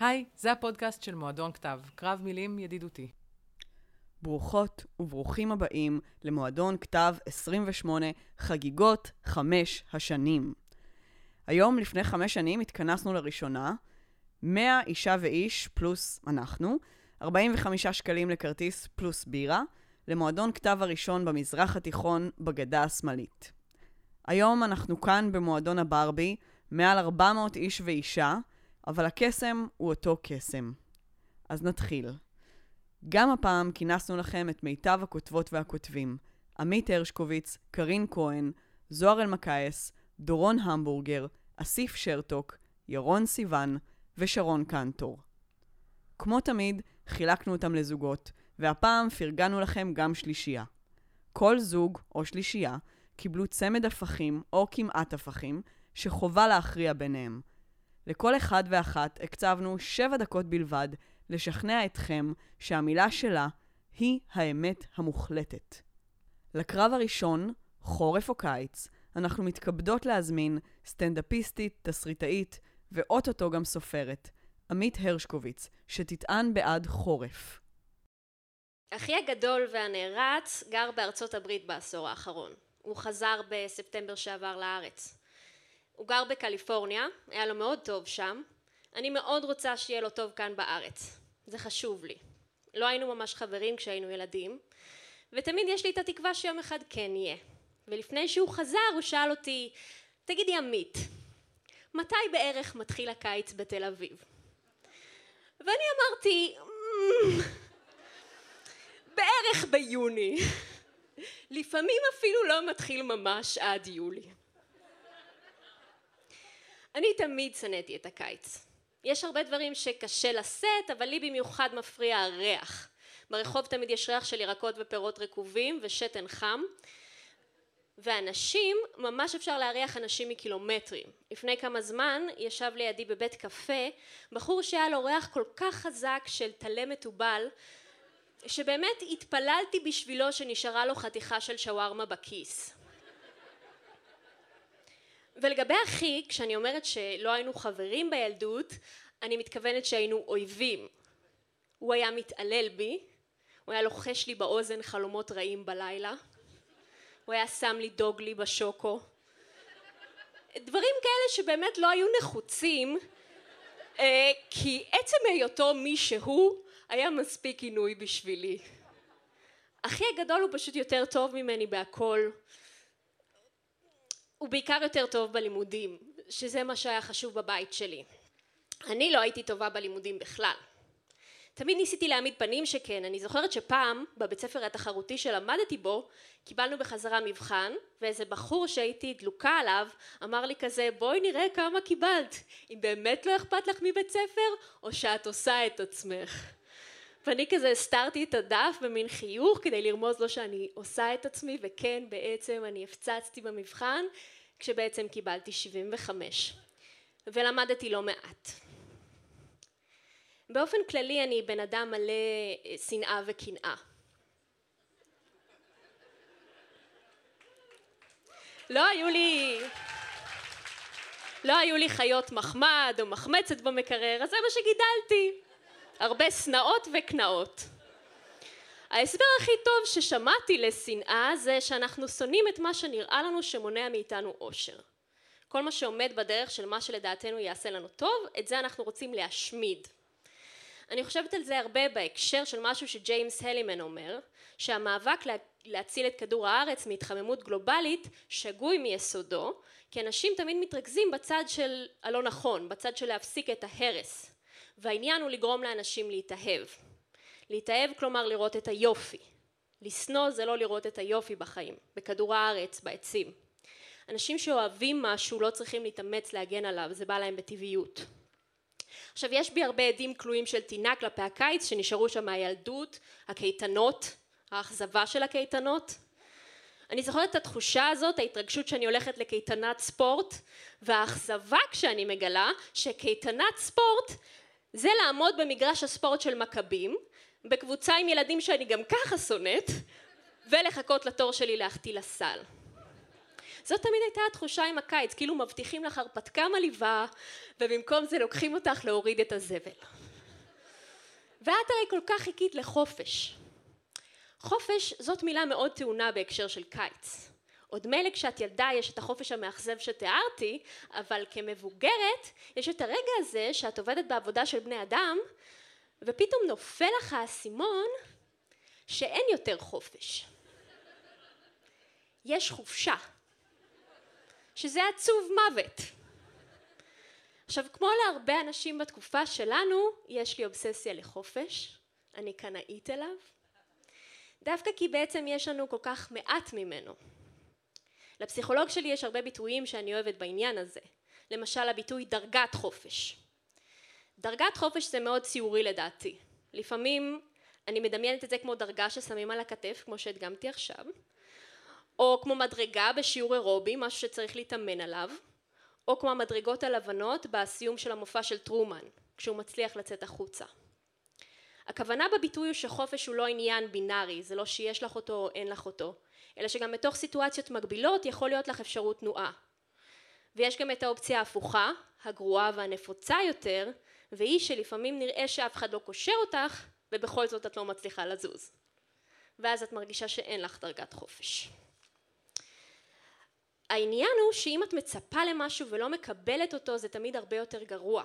היי, זה הפודקאסט של מועדון כתב, קרב מילים ידידותי. ברוכות וברוכים הבאים למועדון כתב 28 חגיגות חמש השנים. היום, לפני חמש שנים, התכנסנו לראשונה, 100 אישה ואיש פלוס אנחנו, 45 שקלים לכרטיס פלוס בירה, למועדון כתב הראשון במזרח התיכון בגדה השמאלית. היום אנחנו כאן במועדון הברבי, מעל 400 איש ואישה, אבל הקסם הוא אותו קסם. אז נתחיל. גם הפעם כינסנו לכם את מיטב הכותבות והכותבים. עמית הרשקוביץ, קרין כהן, זוהר אלמקייס, דורון המבורגר, אסיף שרתוק, ירון סיוון ושרון קנטור. כמו תמיד, חילקנו אותם לזוגות, והפעם פרגנו לכם גם שלישייה. כל זוג או שלישייה קיבלו צמד הפכים או כמעט הפכים, שחובה להכריע ביניהם. לכל אחד ואחת הקצבנו שבע דקות בלבד לשכנע אתכם שהמילה שלה היא האמת המוחלטת. לקרב הראשון, חורף או קיץ, אנחנו מתכבדות להזמין סטנדאפיסטית, תסריטאית ואו-טו-טו גם סופרת, עמית הרשקוביץ, שתטען בעד חורף. אחי הגדול והנערץ גר בארצות הברית בעשור האחרון. הוא חזר בספטמבר שעבר לארץ. הוא גר בקליפורניה, היה לו מאוד טוב שם. אני מאוד רוצה שיהיה לו טוב כאן בארץ. זה חשוב לי. לא היינו ממש חברים כשהיינו ילדים, ותמיד יש לי את התקווה שיום אחד כן יהיה. ולפני שהוא חזר הוא שאל אותי, תגידי עמית, מתי בערך מתחיל הקיץ בתל אביב? ואני אמרתי, אמ, בערך ביוני. לפעמים אפילו לא מתחיל ממש עד יולי. אני תמיד שנאתי את הקיץ. יש הרבה דברים שקשה לשאת, אבל לי במיוחד מפריע הריח. ברחוב תמיד יש ריח של ירקות ופירות רקובים ושתן חם. ואנשים, ממש אפשר להריח אנשים מקילומטרים. לפני כמה זמן ישב לידי בבית קפה בחור שהיה לו ריח כל כך חזק של טלה מתובל שבאמת התפללתי בשבילו שנשארה לו חתיכה של שווארמה בכיס. ולגבי אחי, כשאני אומרת שלא היינו חברים בילדות, אני מתכוונת שהיינו אויבים. הוא היה מתעלל בי, הוא היה לוחש לי באוזן חלומות רעים בלילה, הוא היה שם לי דוגלי בשוקו. דברים כאלה שבאמת לא היו נחוצים, אה, כי עצם היותו מי שהוא היה מספיק עינוי בשבילי. אחי הגדול הוא פשוט יותר טוב ממני בהכל. הוא בעיקר יותר טוב בלימודים, שזה מה שהיה חשוב בבית שלי. אני לא הייתי טובה בלימודים בכלל. תמיד ניסיתי להעמיד פנים שכן, אני זוכרת שפעם בבית ספר התחרותי שלמדתי בו קיבלנו בחזרה מבחן ואיזה בחור שהייתי דלוקה עליו אמר לי כזה בואי נראה כמה קיבלת אם באמת לא אכפת לך מבית ספר או שאת עושה את עצמך ואני כזה הסתרתי את הדף במין חיוך כדי לרמוז לו שאני עושה את עצמי וכן בעצם אני הפצצתי במבחן כשבעצם קיבלתי 75 ולמדתי לא מעט. באופן כללי אני בן אדם מלא אה, שנאה וקנאה. לא היו לי לא היו לי חיות מחמד או מחמצת במקרר, אז זה מה שגידלתי. הרבה שנאות וקנאות. ההסבר הכי טוב ששמעתי לשנאה זה שאנחנו שונאים את מה שנראה לנו שמונע מאיתנו אושר. כל מה שעומד בדרך של מה שלדעתנו יעשה לנו טוב, את זה אנחנו רוצים להשמיד. אני חושבת על זה הרבה בהקשר של משהו שג'יימס הלימן אומר, שהמאבק לה, להציל את כדור הארץ מהתחממות גלובלית שגוי מיסודו, כי אנשים תמיד מתרכזים בצד של הלא נכון, בצד של להפסיק את ההרס. והעניין הוא לגרום לאנשים להתאהב. להתאהב כלומר לראות את היופי. לשנוא זה לא לראות את היופי בחיים, בכדור הארץ, בעצים. אנשים שאוהבים משהו לא צריכים להתאמץ להגן עליו, זה בא להם בטבעיות. עכשיו יש בי הרבה עדים כלואים של טינה כלפי הקיץ שנשארו שם מהילדות, הקייטנות, האכזבה של הקייטנות. אני זוכרת את התחושה הזאת, ההתרגשות שאני הולכת לקייטנת ספורט והאכזבה כשאני מגלה שקייטנת ספורט זה לעמוד במגרש הספורט של מכבים, בקבוצה עם ילדים שאני גם ככה שונאת, ולחכות לתור שלי להחטיא לסל. זאת תמיד הייתה התחושה עם הקיץ, כאילו מבטיחים לך הרפתקה מלאיבה, ובמקום זה לוקחים אותך להוריד את הזבל. ואת הרי כל כך חיכית לחופש. חופש זאת מילה מאוד טעונה בהקשר של קיץ. עוד מילא כשאת ילדה יש את החופש המאכזב שתיארתי, אבל כמבוגרת יש את הרגע הזה שאת עובדת בעבודה של בני אדם, ופתאום נופל לך האסימון שאין יותר חופש. יש חופשה, שזה עצוב מוות. עכשיו, כמו להרבה אנשים בתקופה שלנו, יש לי אובססיה לחופש, אני קנאית אליו, דווקא כי בעצם יש לנו כל כך מעט ממנו. לפסיכולוג שלי יש הרבה ביטויים שאני אוהבת בעניין הזה. למשל הביטוי דרגת חופש. דרגת חופש זה מאוד ציורי לדעתי. לפעמים אני מדמיינת את זה כמו דרגה ששמים על הכתף, כמו שהדגמתי עכשיו, או כמו מדרגה בשיעור אירובי, משהו שצריך להתאמן עליו, או כמו המדרגות הלבנות בסיום של המופע של טרומן, כשהוא מצליח לצאת החוצה. הכוונה בביטוי הוא שחופש הוא לא עניין בינארי, זה לא שיש לך אותו או אין לך אותו, אלא שגם בתוך סיטואציות מקבילות יכול להיות לך אפשרות תנועה. ויש גם את האופציה ההפוכה, הגרועה והנפוצה יותר, והיא שלפעמים נראה שאף אחד לא קושר אותך, ובכל זאת את לא מצליחה לזוז. ואז את מרגישה שאין לך דרגת חופש. העניין הוא שאם את מצפה למשהו ולא מקבלת אותו זה תמיד הרבה יותר גרוע.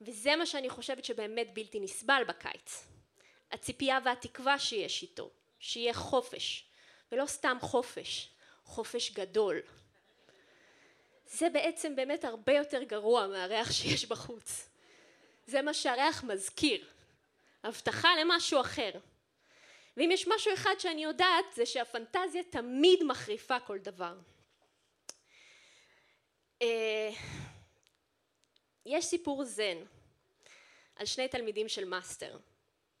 וזה מה שאני חושבת שבאמת בלתי נסבל בקיץ. הציפייה והתקווה שיש איתו, שיהיה חופש, ולא סתם חופש, חופש גדול. זה בעצם באמת הרבה יותר גרוע מהריח שיש בחוץ. זה מה שהריח מזכיר. הבטחה למשהו אחר. ואם יש משהו אחד שאני יודעת זה שהפנטזיה תמיד מחריפה כל דבר. אה, יש סיפור זן על שני תלמידים של מאסטר.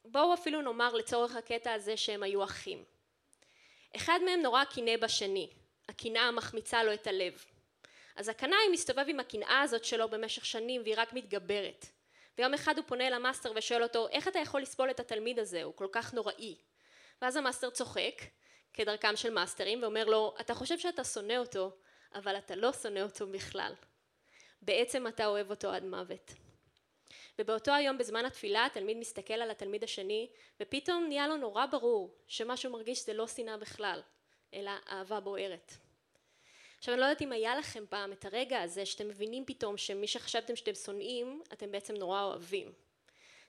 בואו אפילו נאמר לצורך הקטע הזה שהם היו אחים. אחד מהם נורא קינא בשני, הקנאה מחמיצה לו את הלב. אז הקנאי מסתובב עם הקנאה הזאת שלו במשך שנים והיא רק מתגברת. ויום אחד הוא פונה למאסטר ושואל אותו איך אתה יכול לסבול את התלמיד הזה הוא כל כך נוראי ואז המאסטר צוחק כדרכם של מאסטרים ואומר לו אתה חושב שאתה שונא אותו אבל אתה לא שונא אותו בכלל בעצם אתה אוהב אותו עד מוות ובאותו היום בזמן התפילה התלמיד מסתכל על התלמיד השני ופתאום נהיה לו נורא ברור שמה שהוא מרגיש זה לא שנאה בכלל אלא אהבה בוערת. עכשיו אני לא יודעת אם היה לכם פעם את הרגע הזה שאתם מבינים פתאום שמי שחשבתם שאתם שונאים אתם בעצם נורא אוהבים.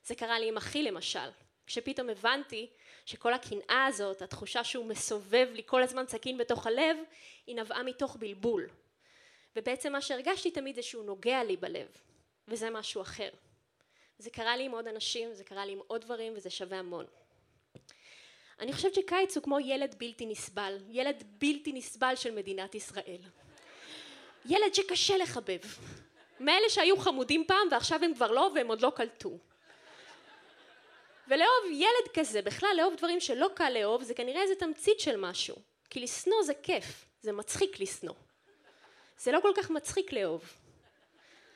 זה קרה לי עם אחי למשל כשפתאום הבנתי שכל הקנאה הזאת התחושה שהוא מסובב לי כל הזמן סכין בתוך הלב היא נבעה מתוך בלבול. ובעצם מה שהרגשתי תמיד זה שהוא נוגע לי בלב וזה משהו אחר זה קרה לי עם עוד אנשים זה קרה לי עם עוד דברים וזה שווה המון אני חושבת שקיץ הוא כמו ילד בלתי נסבל, ילד בלתי נסבל של מדינת ישראל. ילד שקשה לחבב. מאלה שהיו חמודים פעם ועכשיו הם כבר לא והם עוד לא קלטו. ולאהוב ילד כזה, בכלל לאהוב דברים שלא קל לאהוב, זה כנראה איזה תמצית של משהו. כי לשנוא זה כיף, זה מצחיק לשנוא. זה לא כל כך מצחיק לאהוב.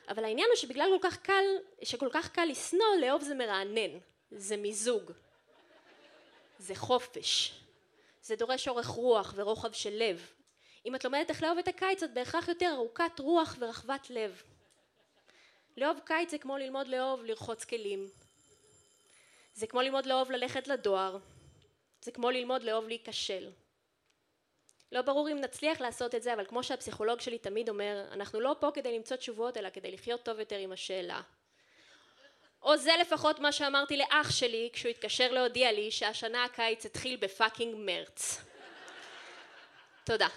אבל העניין הוא שבגלל כל כך קל, שכל כך קל לשנוא, לאהוב זה מרענן, זה מיזוג. זה חופש. זה דורש אורך רוח ורוחב של לב. אם את לומדת איך לאהוב את הקיץ את בהכרח יותר ארוכת רוח ורחבת לב. לאהוב קיץ זה כמו ללמוד לאהוב לרחוץ כלים. זה כמו ללמוד לאהוב ללכת לדואר. זה כמו ללמוד לאהוב להיכשל. לא ברור אם נצליח לעשות את זה, אבל כמו שהפסיכולוג שלי תמיד אומר, אנחנו לא פה כדי למצוא תשובות, אלא כדי לחיות טוב יותר עם השאלה. או זה לפחות מה שאמרתי לאח שלי כשהוא התקשר להודיע לי שהשנה הקיץ התחיל בפאקינג מרץ. תודה.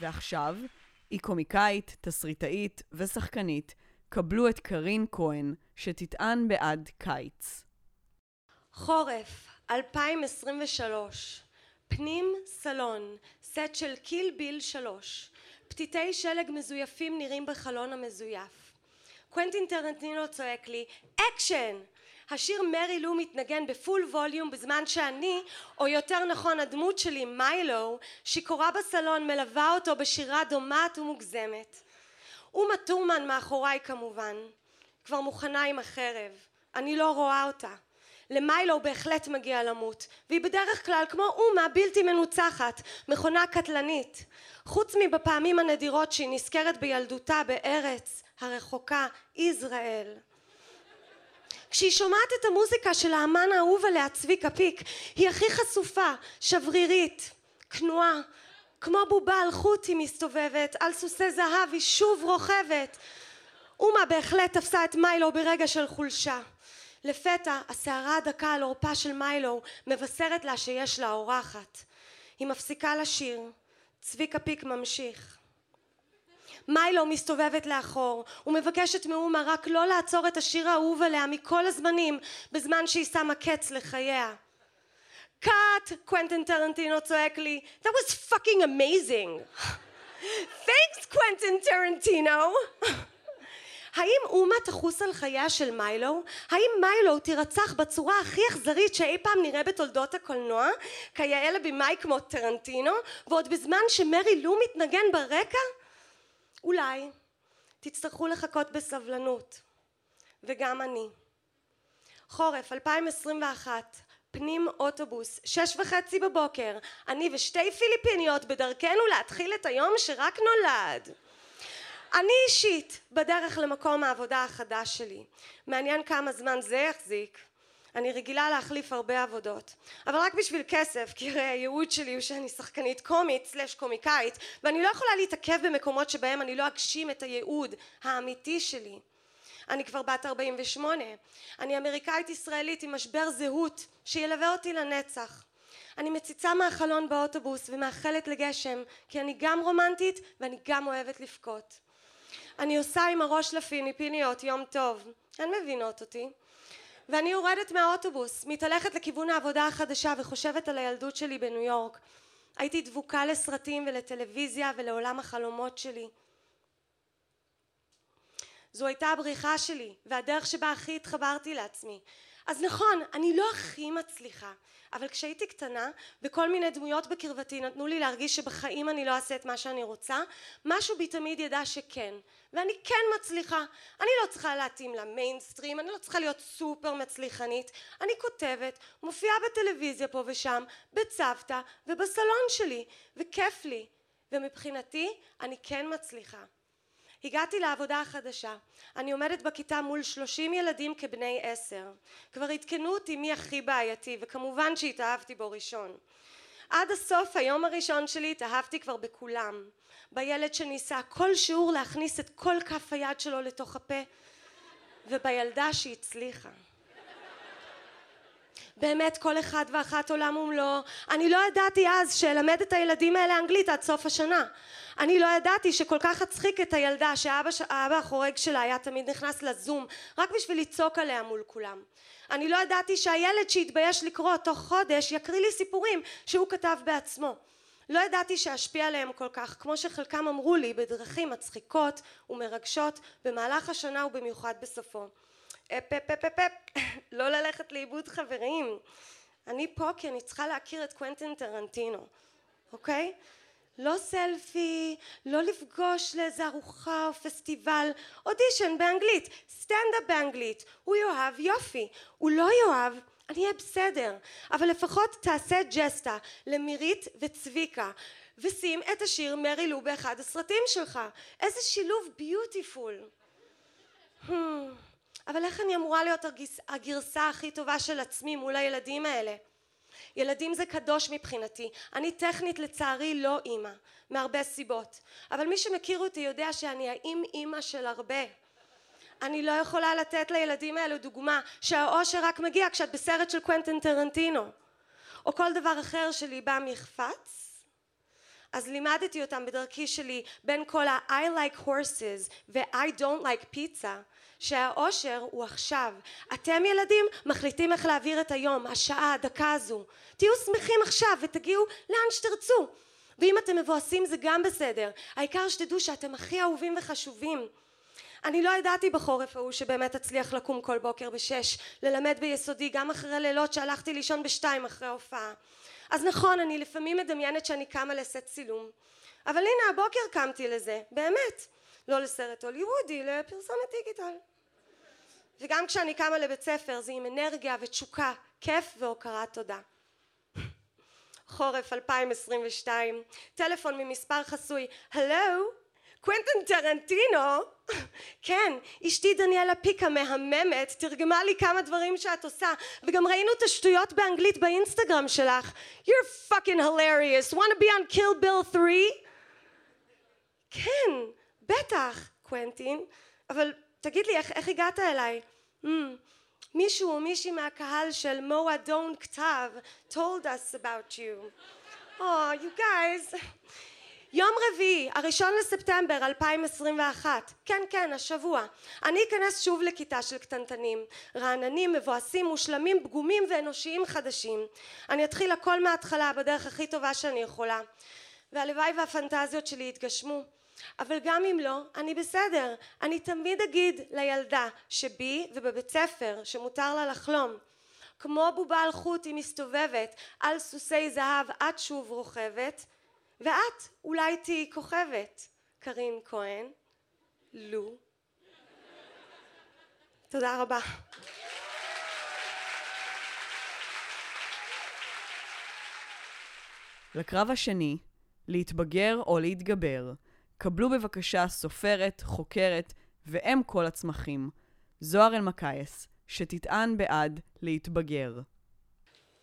ועכשיו, היא קומיקאית, תסריטאית ושחקנית. קבלו את קרין כהן, שתטען בעד קיץ. חורף, 2023. פנים סלון, סט של קיל ביל 3. פתיתי שלג מזויפים נראים בחלון המזויף. קוונטין טרנטינו צועק לי אקשן! השיר מרי לו מתנגן ב full volume בזמן שאני, או יותר נכון הדמות שלי מיילו, שיכורה בסלון מלווה אותו בשירה דומעת ומוגזמת. אומה טורמן מאחוריי כמובן, כבר מוכנה עם החרב, אני לא רואה אותה. למיילו בהחלט מגיע למות, והיא בדרך כלל כמו אומה בלתי מנוצחת, מכונה קטלנית. חוץ מבפעמים הנדירות שהיא נזכרת בילדותה בארץ הרחוקה, ישראל. כשהיא שומעת את המוזיקה של האמן האהוב עליה צביקה פיק, היא הכי חשופה, שברירית, כנועה, כמו בובה על חוט היא מסתובבת, על סוסי זהב היא שוב רוכבת. אומה בהחלט תפסה את מיילו ברגע של חולשה. לפתע השערה הדקה על עורפה של מיילו מבשרת לה שיש לה אורחת. היא מפסיקה לשיר, צביקה פיק ממשיך. מיילו מסתובבת לאחור ומבקשת מאומה רק לא לעצור את השיר האהוב עליה מכל הזמנים בזמן שהיא שמה קץ לחייה. קאט! קוונטין טרנטינו צועק לי That was fucking amazing! Thanks קוונטין טרנטינו! האם אומה תחוס על חייה של מיילו? האם מיילו תירצח בצורה הכי אכזרית שאי פעם נראה בתולדות הקולנוע? כיאה לבמאי כמו טרנטינו? ועוד בזמן שמרי לו מתנגן ברקע? אולי תצטרכו לחכות בסבלנות וגם אני חורף 2021 פנים אוטובוס שש וחצי בבוקר אני ושתי פיליפיניות בדרכנו להתחיל את היום שרק נולד אני אישית בדרך למקום העבודה החדש שלי. מעניין כמה זמן זה יחזיק. אני רגילה להחליף הרבה עבודות. אבל רק בשביל כסף כי הרי הייעוד שלי הוא שאני שחקנית קומית סלש קומיקאית ואני לא יכולה להתעכב במקומות שבהם אני לא אגשים את הייעוד האמיתי שלי. אני כבר בת 48 אני אמריקאית ישראלית עם משבר זהות שילווה אותי לנצח. אני מציצה מהחלון באוטובוס ומאחלת לגשם כי אני גם רומנטית ואני גם אוהבת לבכות אני עושה עם הראש לפיניפיניות יום טוב הן מבינות אותי ואני יורדת מהאוטובוס, מתהלכת לכיוון העבודה החדשה וחושבת על הילדות שלי בניו יורק. הייתי דבוקה לסרטים ולטלוויזיה ולעולם החלומות שלי. זו הייתה הבריחה שלי והדרך שבה הכי התחברתי לעצמי. אז נכון, אני לא הכי מצליחה, אבל כשהייתי קטנה וכל מיני דמויות בקרבתי נתנו לי להרגיש שבחיים אני לא אעשה את מה שאני רוצה, משהו בי תמיד ידע שכן. ואני כן מצליחה. אני לא צריכה להתאים למיינסטרים, אני לא צריכה להיות סופר מצליחנית. אני כותבת, מופיעה בטלוויזיה פה ושם, בצוותא ובסלון שלי, וכיף לי. ומבחינתי אני כן מצליחה. הגעתי לעבודה החדשה. אני עומדת בכיתה מול שלושים ילדים כבני עשר. כבר עדכנו אותי מי הכי בעייתי, וכמובן שהתאהבתי בו ראשון. עד הסוף היום הראשון שלי התאהבתי כבר בכולם. בילד שניסה כל שיעור להכניס את כל כף היד שלו לתוך הפה, ובילדה שהצליחה. באמת כל אחד ואחת עולם ומלואו. אני לא ידעתי אז שאלמד את הילדים האלה אנגלית עד סוף השנה. אני לא ידעתי שכל כך הצחיק את הילדה שהאבא החורג שלה היה תמיד נכנס לזום רק בשביל לצעוק עליה מול כולם. אני לא ידעתי שהילד שהתבייש לקרוא תוך חודש יקריא לי סיפורים שהוא כתב בעצמו. לא ידעתי שאשפיע עליהם כל כך כמו שחלקם אמרו לי בדרכים מצחיקות ומרגשות במהלך השנה ובמיוחד בסופו. אפ אפ אפ אפ אפ לא ללכת לאיבוד חברים. אני פה כי אני צריכה להכיר את קוונטין טרנטינו אוקיי? לא סלפי לא לפגוש לאיזה ארוחה או פסטיבל. אודישן באנגלית סטנדאפ באנגלית. הוא יאהב יופי. הוא לא יאהב אני אהיה בסדר. אבל לפחות תעשה ג'סטה למירית וצביקה ושים את השיר מרי לו באחד הסרטים שלך. איזה שילוב ביוטיפול. אבל איך אני אמורה להיות הגרסה הכי טובה של עצמי מול הילדים האלה? ילדים זה קדוש מבחינתי. אני טכנית לצערי לא אימא, מהרבה סיבות. אבל מי שמכיר אותי יודע שאני האם אימא של הרבה. אני לא יכולה לתת לילדים האלו דוגמה שהאושר רק מגיע כשאת בסרט של קוונטין טרנטינו. או כל דבר אחר שליבם יחפץ. אז לימדתי אותם בדרכי שלי בין כל ה- I like horses ו-I don't like pizza שהאושר הוא עכשיו. אתם ילדים מחליטים איך להעביר את היום, השעה, הדקה הזו. תהיו שמחים עכשיו ותגיעו לאן שתרצו. ואם אתם מבואסים זה גם בסדר. העיקר שתדעו שאתם הכי אהובים וחשובים. אני לא ידעתי בחורף ההוא שבאמת אצליח לקום כל בוקר בשש, ללמד ביסודי גם אחרי לילות שהלכתי לישון בשתיים אחרי הופעה. אז נכון, אני לפעמים מדמיינת שאני קמה לסט צילום. אבל הנה הבוקר קמתי לזה, באמת. לא לסרט הוליוודי, לפרסומת דיגיטל. וגם כשאני קמה לבית ספר זה עם אנרגיה ותשוקה, כיף והוקרת תודה. חורף 2022, טלפון ממספר חסוי, הלו? קוונטין טרנטינו? כן, אשתי דניאלה פיקה מהממת, תרגמה לי כמה דברים שאת עושה, וגם ראינו את השטויות באנגלית באינסטגרם שלך. You're fucking hilarious, wanna be on Kill Bill 3? כן, בטח, קוונטין, אבל תגיד לי, איך, איך הגעת אליי? Mm, מישהו או מישהי מהקהל של מועדון כתב told us about you. Oh, you guys. יום רביעי, הראשון לספטמבר 2021, כן כן, השבוע, אני אכנס שוב לכיתה של קטנטנים, רעננים, מבואסים, מושלמים, פגומים ואנושיים חדשים. אני אתחיל הכל מההתחלה בדרך הכי טובה שאני יכולה, והלוואי והפנטזיות שלי יתגשמו. אבל גם אם לא, אני בסדר. אני תמיד אגיד לילדה שבי ובבית ספר שמותר לה לחלום. כמו בובה על חוט היא מסתובבת על סוסי זהב את שוב רוכבת ואת אולי תהיי כוכבת. קרין כהן, לו. תודה רבה. לקרב השני, להתבגר או להתגבר, קבלו בבקשה סופרת, חוקרת ואם כל הצמחים, זוהר אלמקייס, שתטען בעד להתבגר.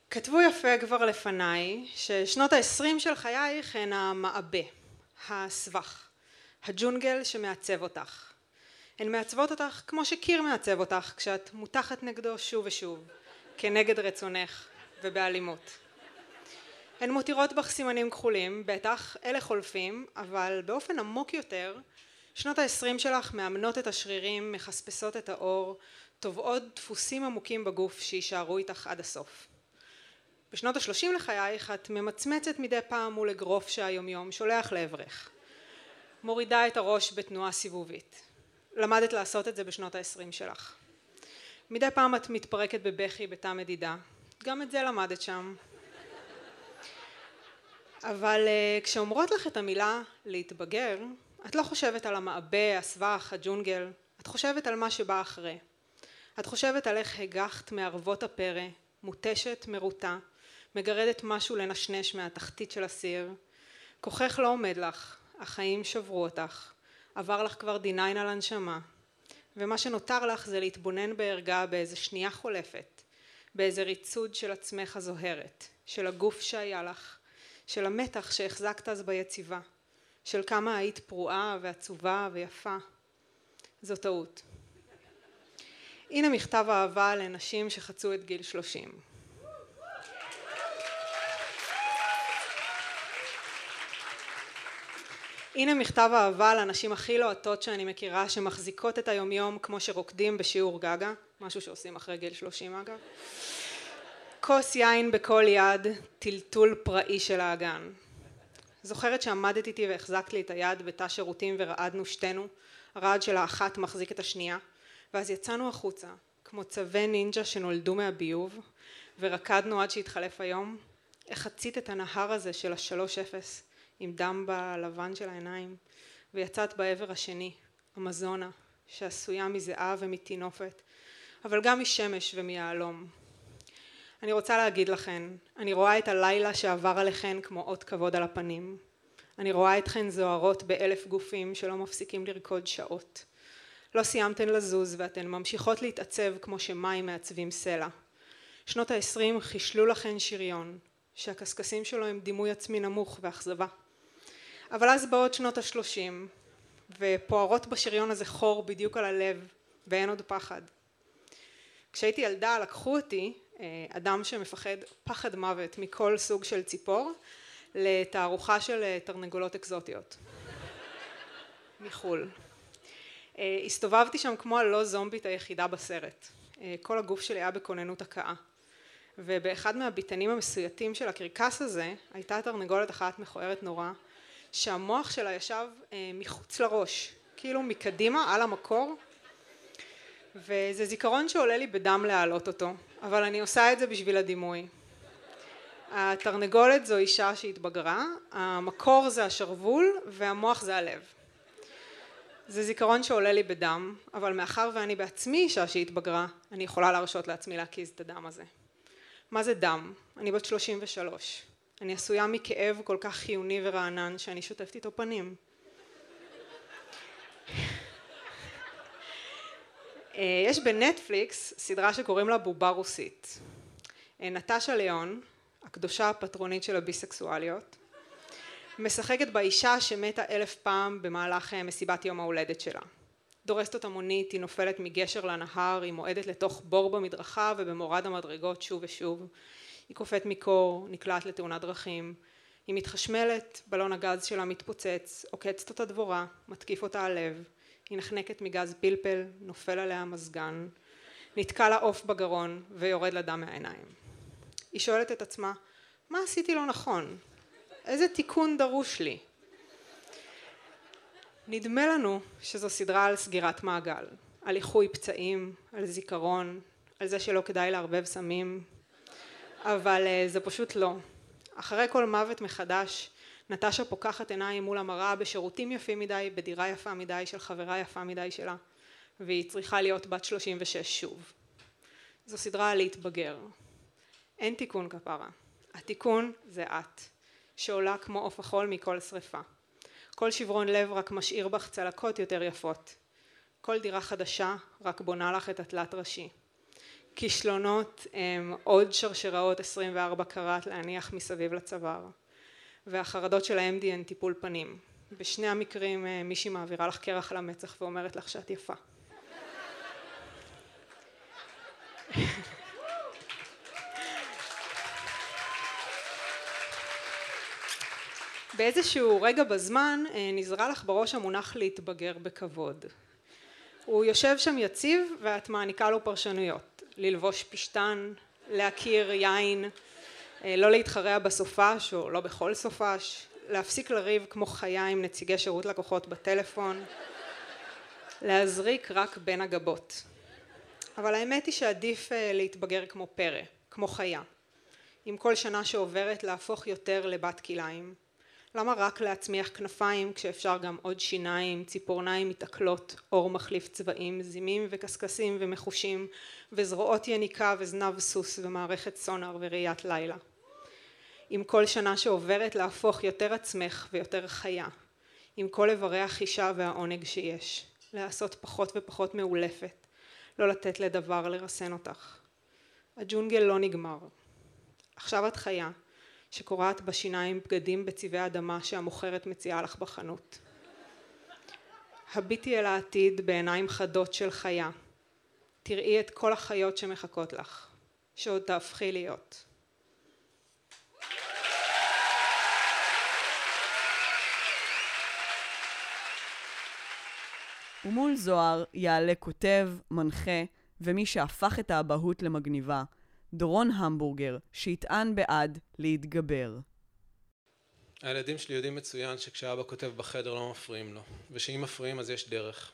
כתבו יפה כבר לפניי ששנות ה-20 של חייך הן המעבה, הסבך, הג'ונגל שמעצב אותך. הן מעצבות אותך כמו שקיר מעצב אותך כשאת מותחת נגדו שוב ושוב, כנגד רצונך ובאלימות. הן מותירות בך סימנים כחולים, בטח, אלה חולפים, אבל באופן עמוק יותר, שנות ה-20 שלך מאמנות את השרירים, מחספסות את האור, תובעות דפוסים עמוקים בגוף שיישארו איתך עד הסוף. בשנות השלושים לחייך את ממצמצת מדי פעם מול אגרוף שהיומיום שולח לעברך. מורידה את הראש בתנועה סיבובית. למדת לעשות את זה בשנות העשרים שלך. מדי פעם את מתפרקת בבכי בתא מדידה. גם את זה למדת שם. אבל uh, כשאומרות לך את המילה להתבגר, את לא חושבת על המעבה, הסבך, הג'ונגל, את חושבת על מה שבא אחרי. את חושבת על איך הגחת מערבות הפרא, מותשת, מרוטה, מגרדת משהו לנשנש מהתחתית של הסיר. כוחך לא עומד לך, החיים שברו אותך, עבר לך כבר D9 על הנשמה, ומה שנותר לך זה להתבונן בערגה באיזה שנייה חולפת, באיזה ריצוד של עצמך הזוהרת, של הגוף שהיה לך, של המתח שהחזקת אז ביציבה, של כמה היית פרועה ועצובה ויפה. זו טעות. הנה מכתב אהבה לנשים שחצו את גיל שלושים. הנה מכתב אהבה לנשים הכי לוהטות שאני מכירה שמחזיקות את היומיום כמו שרוקדים בשיעור גגה, משהו שעושים אחרי גיל שלושים אגב. כוס יין בכל יד, טלטול פראי של האגן. זוכרת שעמדת איתי והחזקת לי את היד בתא שירותים ורעדנו שתינו, הרעד של האחת מחזיק את השנייה, ואז יצאנו החוצה, כמו צווי נינג'ה שנולדו מהביוב, ורקדנו עד שהתחלף היום. איך חצית את הנהר הזה של השלוש אפס, עם דם בלבן של העיניים, ויצאת בעבר השני, המזונה, שעשויה מזיעה ומטינופת, אבל גם משמש ומיהלום. אני רוצה להגיד לכן, אני רואה את הלילה שעבר עליכן כמו אות כבוד על הפנים. אני רואה אתכן זוהרות באלף גופים שלא מפסיקים לרקוד שעות. לא סיימתן לזוז ואתן ממשיכות להתעצב כמו שמים מעצבים סלע. שנות העשרים חישלו לכן שריון, שהקשקשים שלו הם דימוי עצמי נמוך ואכזבה. אבל אז באות שנות השלושים, ופוערות בשריון הזה חור בדיוק על הלב, ואין עוד פחד. כשהייתי ילדה לקחו אותי, אדם שמפחד פחד מוות מכל סוג של ציפור, לתערוכה של אה, תרנגולות אקזוטיות. מחו"ל. אה, הסתובבתי שם כמו הלא זומבית היחידה בסרט. כל הגוף שלי היה בכוננות הכאה. ובאחד מהביתנים המסויטים של הקרקס הזה, הייתה תרנגולת אחת מכוערת נורא, שהמוח שלה ישב אה, מחוץ לראש, כאילו מקדימה על המקור, וזה זיכרון שעולה לי בדם להעלות אותו, אבל אני עושה את זה בשביל הדימוי. התרנגולת זו אישה שהתבגרה, המקור זה השרוול והמוח זה הלב. זה זיכרון שעולה לי בדם, אבל מאחר ואני בעצמי אישה שהתבגרה, אני יכולה להרשות לעצמי להקיז את הדם הזה. מה זה דם? אני בת 33. אני עשויה מכאב כל כך חיוני ורענן שאני שוטפת איתו פנים. יש בנטפליקס סדרה שקוראים לה בובה רוסית. אה, נטשה ליאון, הקדושה הפטרונית של הביסקסואליות, משחקת באישה שמתה אלף פעם במהלך אה, מסיבת יום ההולדת שלה. דורסת אותה מונית, היא נופלת מגשר לנהר, היא מועדת לתוך בור במדרכה ובמורד המדרגות שוב ושוב. היא קופאת מקור, נקלעת לתאונת דרכים. היא מתחשמלת, בלון הגז שלה מתפוצץ, עוקצת אותה דבורה, מתקיף אותה הלב. היא נחנקת מגז פלפל, נופל עליה מזגן, נתקע לה עוף בגרון ויורד לה דם מהעיניים. היא שואלת את עצמה, מה עשיתי לא נכון? איזה תיקון דרוש לי? נדמה לנו שזו סדרה על סגירת מעגל, על איחוי פצעים, על זיכרון, על זה שלא כדאי לערבב סמים, אבל אה, זה פשוט לא. אחרי כל מוות מחדש, נטשה פוקחת עיניים מול המראה בשירותים יפים מדי, בדירה יפה מדי של חברה יפה מדי שלה, והיא צריכה להיות בת 36 שוב. זו סדרה על להתבגר. אין תיקון כפרה. התיקון זה את, שעולה כמו עוף החול מכל שרפה. כל שברון לב רק משאיר בך צלקות יותר יפות. כל דירה חדשה רק בונה לך את התלת ראשי. כישלונות הם עוד שרשראות 24 קראט להניח מסביב לצוואר. והחרדות של ה-MD הן טיפול פנים. בשני המקרים אה, מישהי מעבירה לך קרח על המצח ואומרת לך שאת יפה. באיזשהו רגע בזמן אה, נזרע לך בראש המונח להתבגר בכבוד. הוא יושב שם יציב ואת מעניקה לו פרשנויות. ללבוש פשטן, להכיר יין, לא להתחרע בסופש או לא בכל סופש, להפסיק לריב כמו חיה עם נציגי שירות לקוחות בטלפון, להזריק רק בין הגבות. אבל האמת היא שעדיף אה, להתבגר כמו פרא, כמו חיה. עם כל שנה שעוברת להפוך יותר לבת כלאיים. למה רק להצמיח כנפיים כשאפשר גם עוד שיניים, ציפורניים מתעכלות, עור מחליף צבעים, זימים וקשקשים ומחושים, וזרועות יניקה וזנב סוס ומערכת סונאר וראיית לילה. עם כל שנה שעוברת להפוך יותר עצמך ויותר חיה, עם כל איברי החישה והעונג שיש, לעשות פחות ופחות מאולפת, לא לתת לדבר לרסן אותך. הג'ונגל לא נגמר. עכשיו את חיה, שקורעת בשיניים בגדים בצבעי אדמה שהמוכרת מציעה לך בחנות. הביטי אל העתיד בעיניים חדות של חיה. תראי את כל החיות שמחכות לך, שעוד תהפכי להיות. ומול זוהר יעלה כותב, מנחה, ומי שהפך את האבהות למגניבה, דורון המבורגר, שיטען בעד להתגבר. הילדים שלי יודעים מצוין שכשאבא כותב בחדר לא מפריעים לו, ושאם מפריעים אז יש דרך.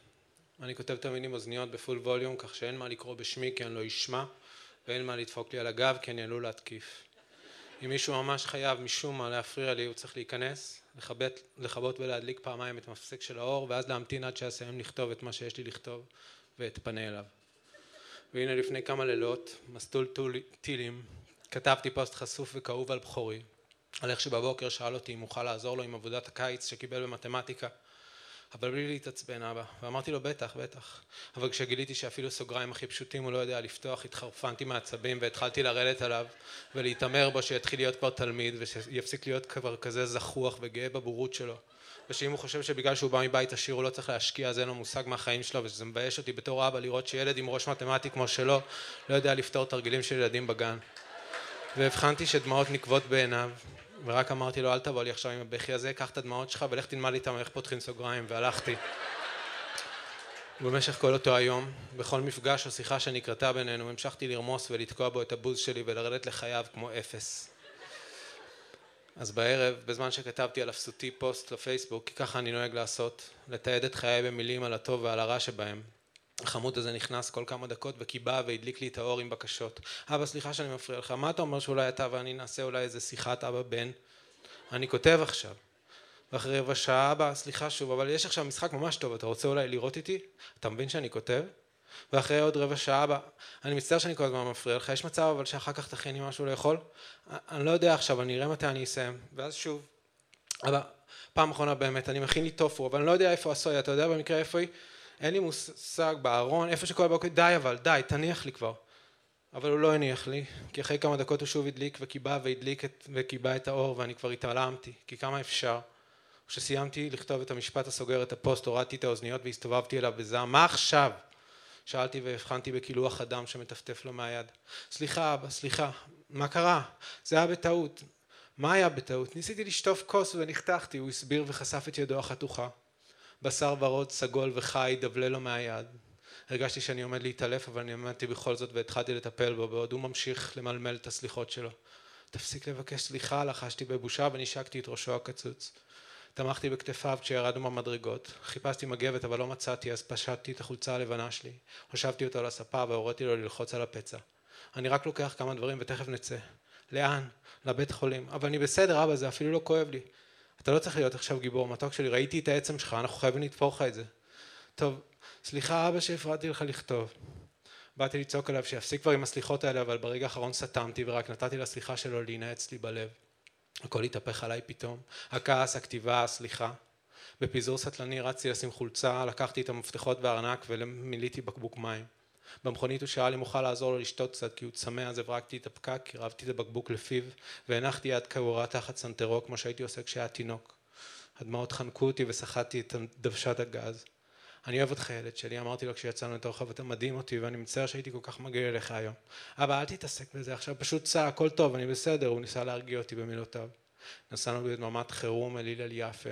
אני כותב תמיד עם אוזניות בפול ווליום, כך שאין מה לקרוא בשמי כי אני לא אשמע, ואין מה לדפוק לי על הגב כי אני עלול להתקיף. אם מישהו ממש חייב משום מה להפריע לי, הוא צריך להיכנס, לכבות, ולהדליק פעמיים את המפסק של האור, ואז להמתין עד שאסיים לכתוב את מה שיש לי לכתוב, ואתפנה אליו. והנה לפני כמה לילות, מסלול טילים, כתבתי פוסט חשוף וכאוב על בכורי, על איך שבבוקר שאל אותי אם אוכל לעזור לו עם עבודת הקיץ שקיבל במתמטיקה, אבל בלי להתעצבן אבא, ואמרתי לו בטח, בטח, אבל כשגיליתי שאפילו סוגריים הכי פשוטים הוא לא יודע לפתוח, התחרפנתי מעצבים והתחלתי לרדת עליו ולהתעמר בו שיתחיל להיות כבר תלמיד ושיפסיק להיות כבר כזה זחוח וגאה בבורות שלו ושאם הוא חושב שבגלל שהוא בא מבית עשיר הוא לא צריך להשקיע אז אין לו מושג מהחיים שלו ושזה מבייש אותי בתור אבא לראות שילד עם ראש מתמטי כמו שלו לא יודע לפתור תרגילים של ילדים בגן. והבחנתי שדמעות נקבות בעיניו ורק אמרתי לו אל תבוא לי עכשיו עם הבכי הזה קח את הדמעות שלך ולך תלמד איתם איך פותחים סוגריים. והלכתי. ובמשך כל אותו היום בכל מפגש או שיחה שנקרתה בינינו המשכתי לרמוס ולתקוע בו את הבוז שלי ולרדת לחייו כמו אפס אז בערב, בזמן שכתבתי על אפסותי פוסט לפייסבוק, כי ככה אני נוהג לעשות, לתעד את חיי במילים על הטוב ועל הרע שבהם. החמוד הזה נכנס כל כמה דקות וקיבע והדליק לי את האור עם בקשות. אבא, סליחה שאני מפריע לך, מה אתה אומר שאולי אתה ואני נעשה אולי איזה שיחת אבא בן? אני כותב עכשיו. ואחרי רבע שעה, אבא, סליחה שוב, אבל יש עכשיו משחק ממש טוב, אתה רוצה אולי לראות איתי? אתה מבין שאני כותב? ואחרי עוד רבע שעה, אני מצטער שאני כל הזמן מפריע לך, יש מצב אבל שאחר כך תכין לי משהו לאכול? אני לא יודע עכשיו, אני אראה מתי אני אסיים. ואז שוב, אבא, פעם אחרונה באמת, אני מכין לי טופו, אבל אני לא יודע איפה הסויה, אתה יודע במקרה איפה היא? אין לי מושג, בארון, איפה שכל הבוקר, די אבל, די, תניח לי כבר. אבל הוא לא הניח לי, כי אחרי כמה דקות הוא שוב הדליק וכיבה והדליק את, וכיבה את האור ואני כבר התעלמתי, כי כמה אפשר. כשסיימתי לכתוב את המשפט הסוגר את הפוסט, הורדתי את האוזניות והסתובבתי אליו בזעם, מה עכשיו? שאלתי והבחנתי בקילוח הדם שמטפטף לו מהיד. סליחה אבא, סליחה, מה קרה? זה היה בטעות. מה היה בטעות? ניסיתי לשטוף כוס ונחתכתי, הוא הסביר וחשף את ידו החתוכה. בשר ורוד, סגול וחי, דבלה לו מהיד. הרגשתי שאני עומד להתעלף, אבל אני עמדתי בכל זאת והתחלתי לטפל בו, בעוד הוא ממשיך למלמל את הסליחות שלו. תפסיק לבקש סליחה, לחשתי בבושה ונשקתי את ראשו הקצוץ. תמכתי בכתפיו כשירדנו במדרגות. חיפשתי מגבת אבל לא מצאתי, אז פשטתי את החולצה הלבנה שלי. הושבתי אותו על הספה והוריתי לו ללחוץ על הפצע. אני רק לוקח כמה דברים ותכף נצא. לאן? לבית חולים. אבל אני בסדר, אבא, זה אפילו לא כואב לי. אתה לא צריך להיות עכשיו גיבור מתוק שלי, ראיתי את העצם שלך, אנחנו חייבים לתפור לך את זה. טוב, סליחה אבא שהפרעתי לך לכתוב. באתי לצעוק עליו שיפסיק כבר עם הסליחות האלה, אבל ברגע האחרון סתמתי ורק נתתי לסליחה שלו להינעץ לי בלב. הכל התהפך עליי פתאום. הכעס, הכתיבה, הסליחה. בפיזור סטלני רצתי לשים חולצה, לקחתי את המפתחות והארנק ומילאתי בקבוק מים. במכונית הוא שאל אם אוכל לעזור לו לשתות קצת כי הוא צמא אז הברגתי את הפקק, קירבתי את הבקבוק לפיו והנחתי יד קעורה תחת סנטרו כמו שהייתי עושה כשהיה תינוק. הדמעות חנקו אותי וסחטתי את דוושת הגז. אני אוהב אותך ילד שלי, אמרתי לו כשיצאנו את הרחוב, אתה מדהים אותי ואני מצטער שהייתי כל כך מגעיל אליך היום. אבא אל תתעסק בזה עכשיו, פשוט סע, הכל טוב, אני בסדר, הוא ניסה להרגיע אותי במילותיו. נסענו בדממת חירום אל הלל יפה.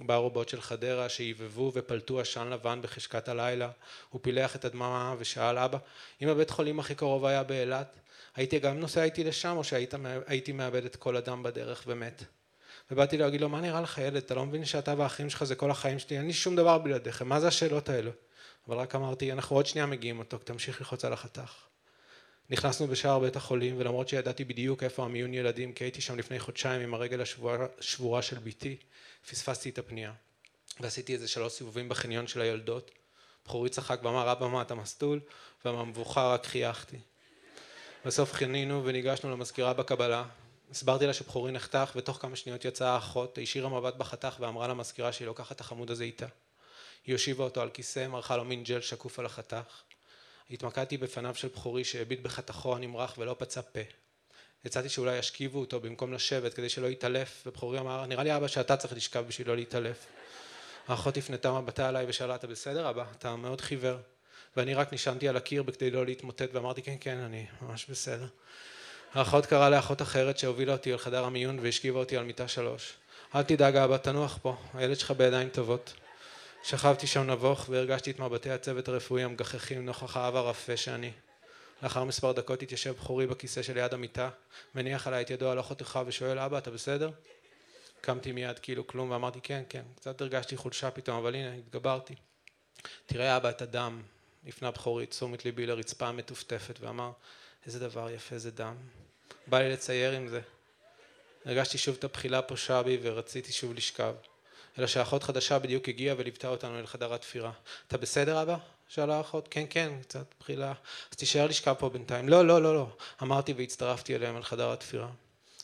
בארובות של חדרה שהיבבו ופלטו עשן לבן בחשכת הלילה. הוא פילח את הדממה ושאל אבא, אם הבית חולים הכי קרוב היה באילת, הייתי גם נוסע איתי לשם או שהייתי מאבד את כל אדם בדרך ומת? ובאתי להגיד לו, מה נראה לך ילד, אתה לא מבין שאתה והאחים שלך זה כל החיים שלי, אין לי שום דבר בלעדיכם, מה זה השאלות האלו? אבל רק אמרתי, אנחנו עוד שנייה מגיעים אותו, תמשיך ללחוץ על החתך. נכנסנו בשער בית החולים, ולמרות שידעתי בדיוק איפה המיון ילדים, כי הייתי שם לפני חודשיים עם הרגל השבורה, של בתי, פספסתי את הפנייה. ועשיתי איזה שלוש סיבובים בחניון של היולדות. בחורי צחק ואמר, אבא מה אתה מסטול? ומהמבוכה רק חייכתי. בסוף חנינו וניגשנו למזכירה בקבלה, הסברתי לה שבחורי נחתך ותוך כמה שניות יצאה האחות, השאירה מבט בחתך ואמרה למזכירה שהיא לוקחת את החמוד הזה איתה. היא הושיבה אותו על כיסא, מרחה לו מין ג'ל שקוף על החתך. התמקדתי בפניו של בחורי שהביט בחתכו הנמרח ולא פצע פה. הצעתי שאולי ישכיבו אותו במקום לשבת כדי שלא יתעלף, ובחורי אמר, נראה לי אבא שאתה צריך לשכב בשביל לא להתעלף. האחות הפנתה מבטה עליי ושאלה, אתה בסדר אבא? אתה מאוד חיוור. ואני רק נשענתי על הקיר בכדי לא להתמוטט ואמרתי, כן, כן, אני ממש בסדר. האחות קראה לאחות אחרת שהובילה אותי אל חדר המיון והשכיבה אותי על מיטה שלוש. אל תדאג אבא, תנוח פה, הילד שלך בידיים טובות. שכבתי שם נבוך והרגשתי את מבטי הצוות הרפואי המגחכים נוכח האב הרפה שאני. לאחר מספר דקות התיישב בחורי בכיסא שליד המיטה, מניח עליי את ידו על אחותך ושואל אבא אתה בסדר? קמתי מיד כאילו כלום ואמרתי כן כן, קצת הרגשתי חולשה פתאום אבל הנה התגברתי. תראה אבא את הדם, הפנה בחורי תשומת ליבי לרצפה המטופטפת ואמר איזה דבר יפה זה דם בא לי לצייר עם זה. הרגשתי שוב את הבחילה הפושה בי ורציתי שוב לשכב. אלא שאחות חדשה בדיוק הגיעה וליוותה אותנו אל חדר התפירה. אתה בסדר אבא? שאלה האחות. כן כן, קצת בחילה. אז תישאר לשכב פה בינתיים. לא לא לא לא. אמרתי והצטרפתי אליהם אל חדר התפירה.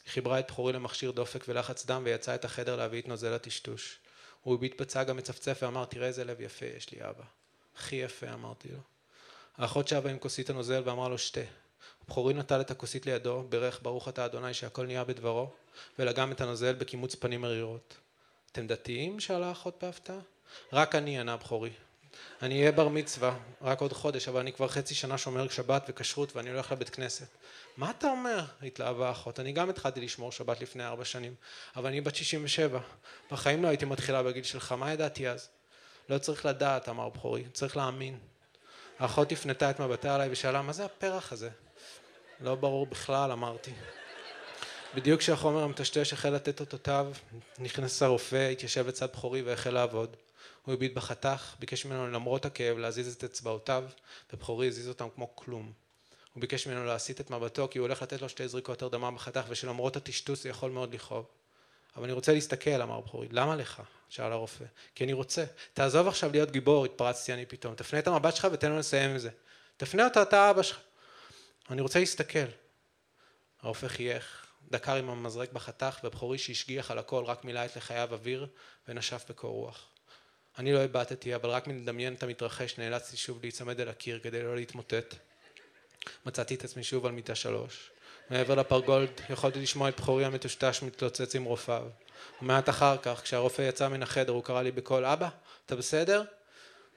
היא חיברה את בחורי למכשיר דופק ולחץ דם ויצאה את החדר להביא את נוזל הטשטוש. הוא הביט בצג המצפצף ואמר תראה איזה לב יפה יש לי אבא. הכי יפה אמרתי לו. האחות שבה עם כוסית הנוזל ואמרה לו שתה. בכורי נטל את הכוסית לידו, ברך ברוך אתה אדוני שהכל נהיה בדברו, ולגם את הנוזל בקימוץ פנים מרירות. אתם דתיים? שאלה האחות בהפתעה. רק אני ענה בכורי. אני אהיה בר מצווה רק עוד חודש, אבל אני כבר חצי שנה שומר שבת וכשרות ואני הולך לבית כנסת. מה אתה אומר? התלהבה האחות. אני גם התחלתי לשמור שבת לפני ארבע שנים, אבל אני בת שישים ושבע. בחיים לא הייתי מתחילה בגיל שלך, מה ידעתי אז? לא צריך לדעת, אמר בכורי, צריך להאמין. האחות הפנתה את מבטה עליי ושאלה, מה זה הפרח הזה? לא ברור בכלל, אמרתי. בדיוק כשהחומר המטשטש החל לתת אותותיו, נכנס הרופא, התיישב לצד בכורי והחל לעבוד. הוא הביט בחתך, ביקש ממנו למרות הכאב להזיז את אצבעותיו, ובכורי הזיז אותם כמו כלום. הוא ביקש ממנו להסיט את מבטו כי הוא הולך לתת לו שתי זריקות הרדמה בחתך ושלמרות הטשטוש זה יכול מאוד לכאוב. אבל אני רוצה להסתכל, אמר בחורי. למה לך? שאל הרופא. כי אני רוצה. תעזוב עכשיו להיות גיבור, התפרצתי אני פתאום. תפנה את המבט שלך ותן לו לסיים עם זה. תפנה אותו, אתה אבא שלך. אני רוצה להסתכל. הרופא חייך, דקר עם המזרק בחתך, ובחורי שהשגיח על הכל רק מילא את לחייו אוויר ונשף בקור רוח. אני לא הבטתי, אבל רק מלדמיין את המתרחש נאלצתי שוב להיצמד אל הקיר כדי לא להתמוטט. מצאתי את עצמי שוב על מיטה שלוש. מעבר לפרגולד יכולתי לשמוע את בכורי המטושטש מתלוצץ עם רופאיו. ומעט אחר כך, כשהרופא יצא מן החדר, הוא קרא לי בקול, אבא, אתה בסדר?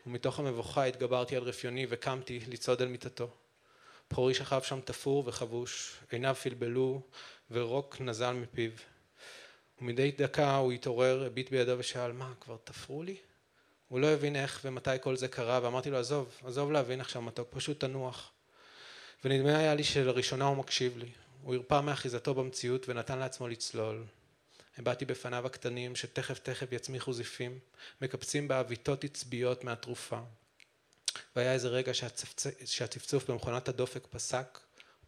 ומתוך המבוכה התגברתי על רפיוני וקמתי לצעוד אל מיטתו. בכורי שכב שם תפור וחבוש, עיניו פלבלו ורוק נזל מפיו. ומדי דקה הוא התעורר, הביט בידו ושאל, מה, כבר תפרו לי? הוא לא הבין איך ומתי כל זה קרה, ואמרתי לו, עזוב, עזוב להבין עכשיו מתוק, פשוט תנוח. ונדמה היה לי שלראשונה הוא מקשיב לי. הוא הרפא מאחיזתו במציאות ונתן לעצמו לצלול. הבעתי בפניו הקטנים שתכף תכף יצמיחו זיפים, מקפצים בעוויתות עצביות מהתרופה. והיה איזה רגע שהצפצ... שהצפצוף במכונת הדופק פסק,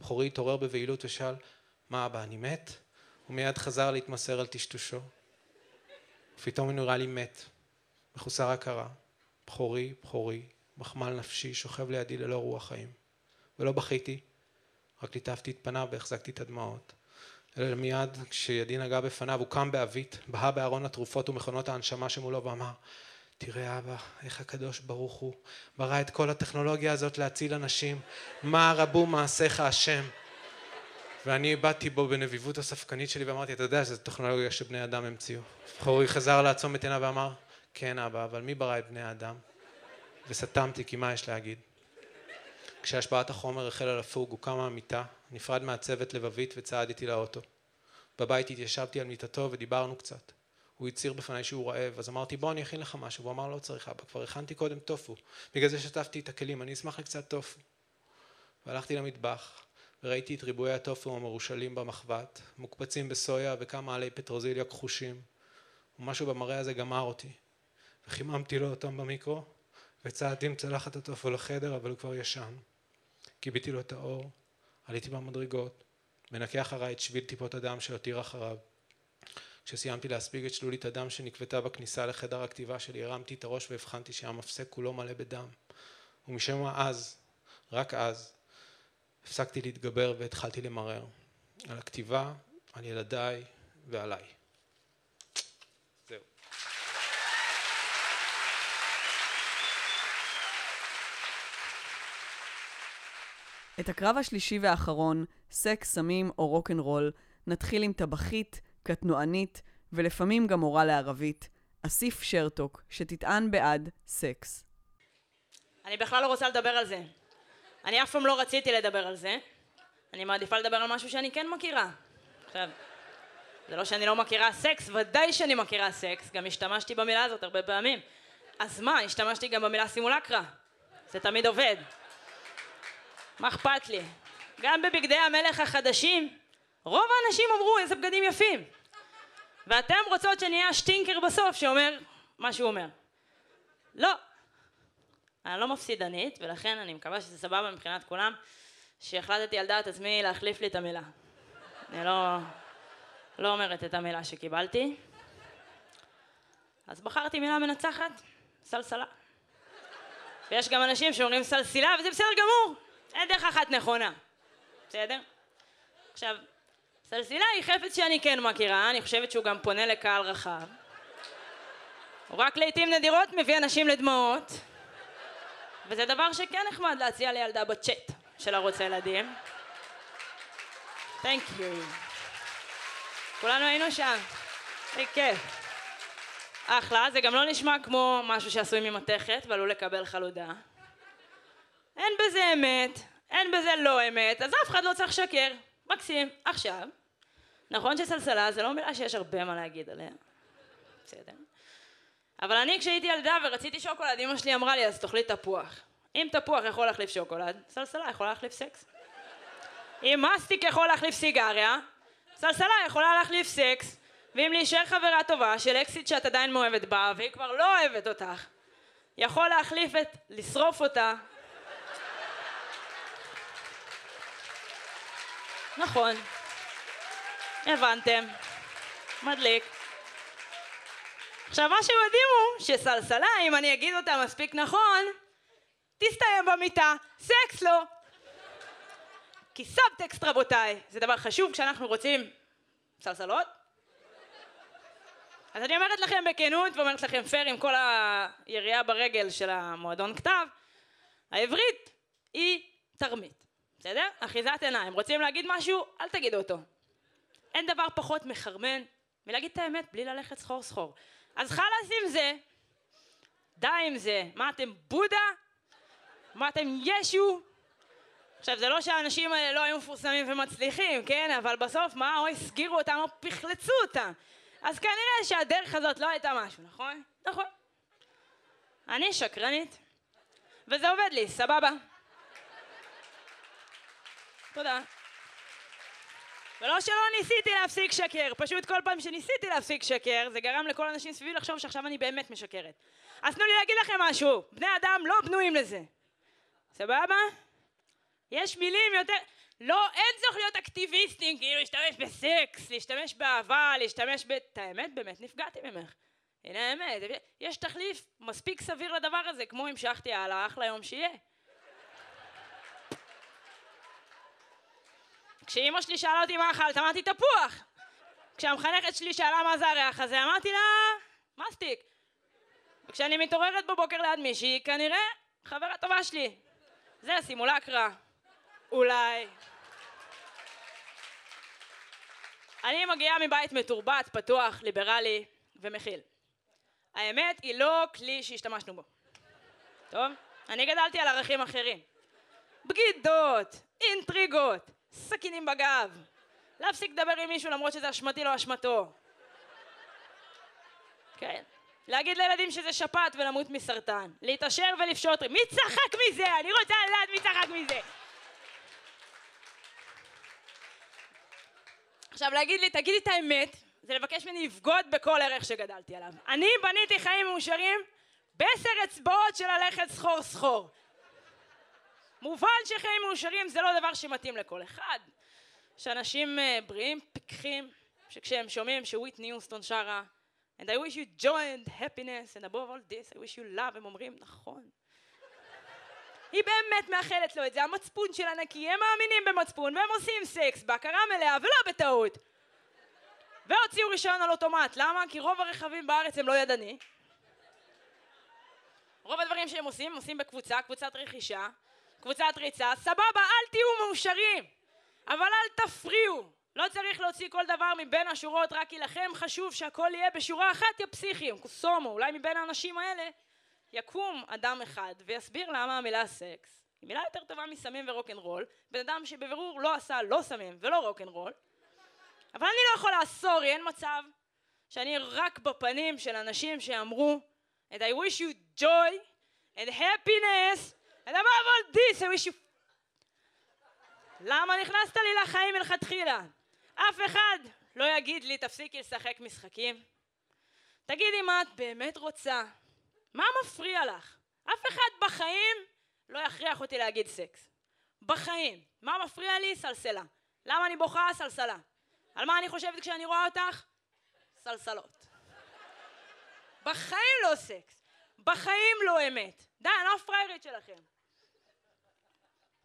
בכורי התעורר בבהילות ושאל, מה אבא, אני מת? ומיד חזר להתמסר על טשטושו. ופתאום הוא נראה לי מת, מחוסר הכרה, בכורי, בכורי, מחמל נפשי, שוכב לידי ללא רוח חיים. ולא בכיתי, רק ליטפתי את פניו והחזקתי את הדמעות. אלא מיד כשידי נגע בפניו הוא קם בעווית, בהה בארון התרופות ומכונות ההנשמה שמולו ואמר תראה אבא, איך הקדוש ברוך הוא ברא את כל הטכנולוגיה הזאת להציל אנשים, מה רבו מעשיך השם. ואני הבטתי בו בנביבות הספקנית שלי ואמרתי, אתה יודע שזו טכנולוגיה שבני אדם המציאו. בכורי חזר לעצום את עיניו ואמר, כן אבא, אבל מי ברא את בני האדם? וסתמתי, כי מה יש להגיד? כשהשפעת החומר החלה לפוג, הוא קם מהמיטה, נפרד מהצוות לבבית וצעד איתי לאוטו. בבית התיישבתי על מיטתו ודיברנו קצת. הוא הצהיר בפניי שהוא רעב, אז אמרתי בוא אני אכין לך משהו, והוא אמר לא צריך אבא, כבר הכנתי קודם טופו, בגלל זה שטפתי את הכלים, אני אשמח לקצת טופו. והלכתי למטבח, וראיתי את ריבועי הטופו המרושלים במחבת, מוקפצים בסויה וכמה עלי פטרוזיליה כחושים, ומשהו במראה הזה גמר אותי. וחיממתי לו אותם במיקרו, וצעדתי עם צלחת הטופו לחדר, אבל הוא כבר ישן. כיביתי לו את האור, עליתי במדרגות, מנקה אחריי את שביל טיפות הדם שהותיר אחריו. כשסיימתי להספיג את שלולית הדם שנקבתה בכניסה לחדר הכתיבה שלי, הרמתי את הראש והבחנתי שהמפסק כולו מלא בדם. ומשם מה אז, רק אז, הפסקתי להתגבר והתחלתי למרר. על הכתיבה, על ילדיי ועליי. את הקרב השלישי והאחרון, סקס, סמים או רוקנרול, נתחיל עם טבחית, קטנוענית, ולפעמים גם מורה לערבית, אסיף שרתוק, שתטען בעד סקס. אני בכלל לא רוצה לדבר על זה. אני אף פעם לא רציתי לדבר על זה. אני מעדיפה לדבר על משהו שאני כן מכירה. עכשיו, זה לא שאני לא מכירה סקס, ודאי שאני מכירה סקס, גם השתמשתי במילה הזאת הרבה פעמים. אז מה, השתמשתי גם במילה סימולקרה. זה תמיד עובד. מה אכפת לי? גם בבגדי המלך החדשים, רוב האנשים אמרו איזה בגדים יפים. ואתם רוצות שנהיה השטינקר בסוף שאומר מה שהוא אומר. לא. אני לא מפסידנית, ולכן אני מקווה שזה סבבה מבחינת כולם, שהחלטתי על דעת עצמי להחליף לי את המילה. אני לא, לא אומרת את המילה שקיבלתי. אז בחרתי מילה מנצחת, סלסלה. ויש גם אנשים שאומרים סלסילה, וזה בסדר גמור. אין דרך אחת נכונה, בסדר? עכשיו, סלסילה היא חפץ שאני כן מכירה, אני חושבת שהוא גם פונה לקהל רחב. הוא רק לעיתים נדירות מביא אנשים לדמעות, וזה דבר שכן נחמד להציע לילדה בצ'אט של ערוץ הילדים. תנק יו. כולנו היינו שם, זה כיף. אחלה, זה גם לא נשמע כמו משהו שעשוי ממתכת ועלול לקבל חלודה. אין בזה אמת, אין בזה לא אמת, אז אף אחד לא צריך לשקר. מקסים. עכשיו, נכון שסלסלה זה לא מילה שיש הרבה מה להגיד עליה. בסדר. אבל אני כשהייתי ילדה ורציתי שוקולד, אמא שלי אמרה לי אז תאכלי תפוח. אם תפוח יכול להחליף שוקולד, סלסלה יכולה להחליף סקס. אם מסטיק יכול להחליף סיגריה, סלסלה יכולה להחליף סקס. ואם להישאר חברה טובה של אקסית שאת עדיין מאוהבת בה והיא כבר לא אוהבת אותך, יכול להחליף את לשרוף אותה נכון. הבנתם. מדליק. עכשיו מה שמדהים הוא שסלסלה, אם אני אגיד אותה מספיק נכון, תסתיים במיטה, סקס לא. כי סאבטקסט רבותיי, זה דבר חשוב כשאנחנו רוצים סלסלות. אז אני אומרת לכם בכנות ואומרת לכם פייר עם כל היריעה ברגל של המועדון כתב, העברית היא תרמית, בסדר? אחיזת עיניים. רוצים להגיד משהו? אל תגידו אותו. אין דבר פחות מחרמן מלהגיד את האמת בלי ללכת סחור סחור. אז חלאס עם זה, די עם זה. מה אתם בודה? מה אתם ישו? עכשיו זה לא שהאנשים האלה לא היו מפורסמים ומצליחים, כן? אבל בסוף מה? או הסגירו אותם או פחלצו אותם. אז כנראה שהדרך הזאת לא הייתה משהו, נכון? נכון. אני שקרנית, וזה עובד לי, סבבה. תודה. ולא שלא ניסיתי להפסיק שקר, פשוט כל פעם שניסיתי להפסיק שקר, זה גרם לכל האנשים סביבי לחשוב שעכשיו אני באמת משקרת. אז תנו לי להגיד לכם משהו, בני אדם לא בנויים לזה. סבבה? יש מילים יותר... לא, אין צורך להיות אקטיביסטים, כאילו להשתמש בסקס, להשתמש באהבה, להשתמש ב... את האמת, באמת נפגעתי ממך. הנה האמת, יש תחליף מספיק סביר לדבר הזה, כמו המשכתי הלאה, אחלה יום שיהיה. כשאימא שלי שאלה אותי מה אכלת, אמרתי תפוח. כשהמחנכת שלי שאלה מה זה הריח הזה, אמרתי לה, מסטיק. וכשאני מתעוררת בבוקר ליד מישהי, כנראה חברה טובה שלי. זה סימולקרה. אולי. אני מגיעה מבית מתורבת, פתוח, ליברלי ומכיל. האמת היא לא כלי שהשתמשנו בו. טוב? אני גדלתי על ערכים אחרים. בגידות, אינטריגות, סכינים בגב, להפסיק לדבר עם מישהו למרות שזה אשמתי לא אשמתו. כן. להגיד לילדים שזה שפעת ולמות מסרטן. להתעשר ולפשוט. מי צחק מזה? אני רוצה לדעת מי צחק מזה. עכשיו להגיד לי, תגידי את האמת, זה לבקש ממני לבגוד בכל ערך שגדלתי עליו. אני בניתי חיים מאושרים בעשר אצבעות של ללכת סחור סחור. מובן שחיים מאושרים זה לא דבר שמתאים לכל אחד. שאנשים uh, בריאים, פיקחים, שכשהם שומעים שוויטני יוסטון שרה And I wish you joy and happiness and above all this I wish you love הם אומרים נכון. היא באמת מאחלת לו את זה, המצפון שלה נקי, הם מאמינים במצפון והם עושים סקס בהכרה מלאה ולא בטעות. והוציאו רישיון על אוטומט, למה? כי רוב הרכבים בארץ הם לא ידני. רוב הדברים שהם עושים, הם עושים בקבוצה, קבוצת רכישה קבוצת ריצה, סבבה, אל תהיו מאושרים, אבל אל תפריעו. לא צריך להוציא כל דבר מבין השורות רק כי לכם חשוב שהכל יהיה בשורה אחת, יא פסיכים. קוסומו, אולי מבין האנשים האלה יקום אדם אחד ויסביר למה המילה סקס היא מילה יותר טובה מסמים ורוקנרול, בן אדם שבבירור לא עשה לא סמים ולא רוקנרול, אבל אני לא יכול לאסור, אין מצב שאני רק בפנים של אנשים שאמרו and I wish you joy and happiness Above all this, I wish. למה נכנסת לי לחיים מלכתחילה? אף אחד לא יגיד לי תפסיקי לשחק משחקים. תגידי מה את באמת רוצה. מה מפריע לך? אף אחד בחיים לא יכריח אותי להגיד סקס. בחיים. מה מפריע לי? סלסלה. למה אני בוכה? סלסלה. על מה אני חושבת כשאני רואה אותך? סלסלות. בחיים לא סקס. בחיים לא אמת. די, אני לא פריירית שלכם.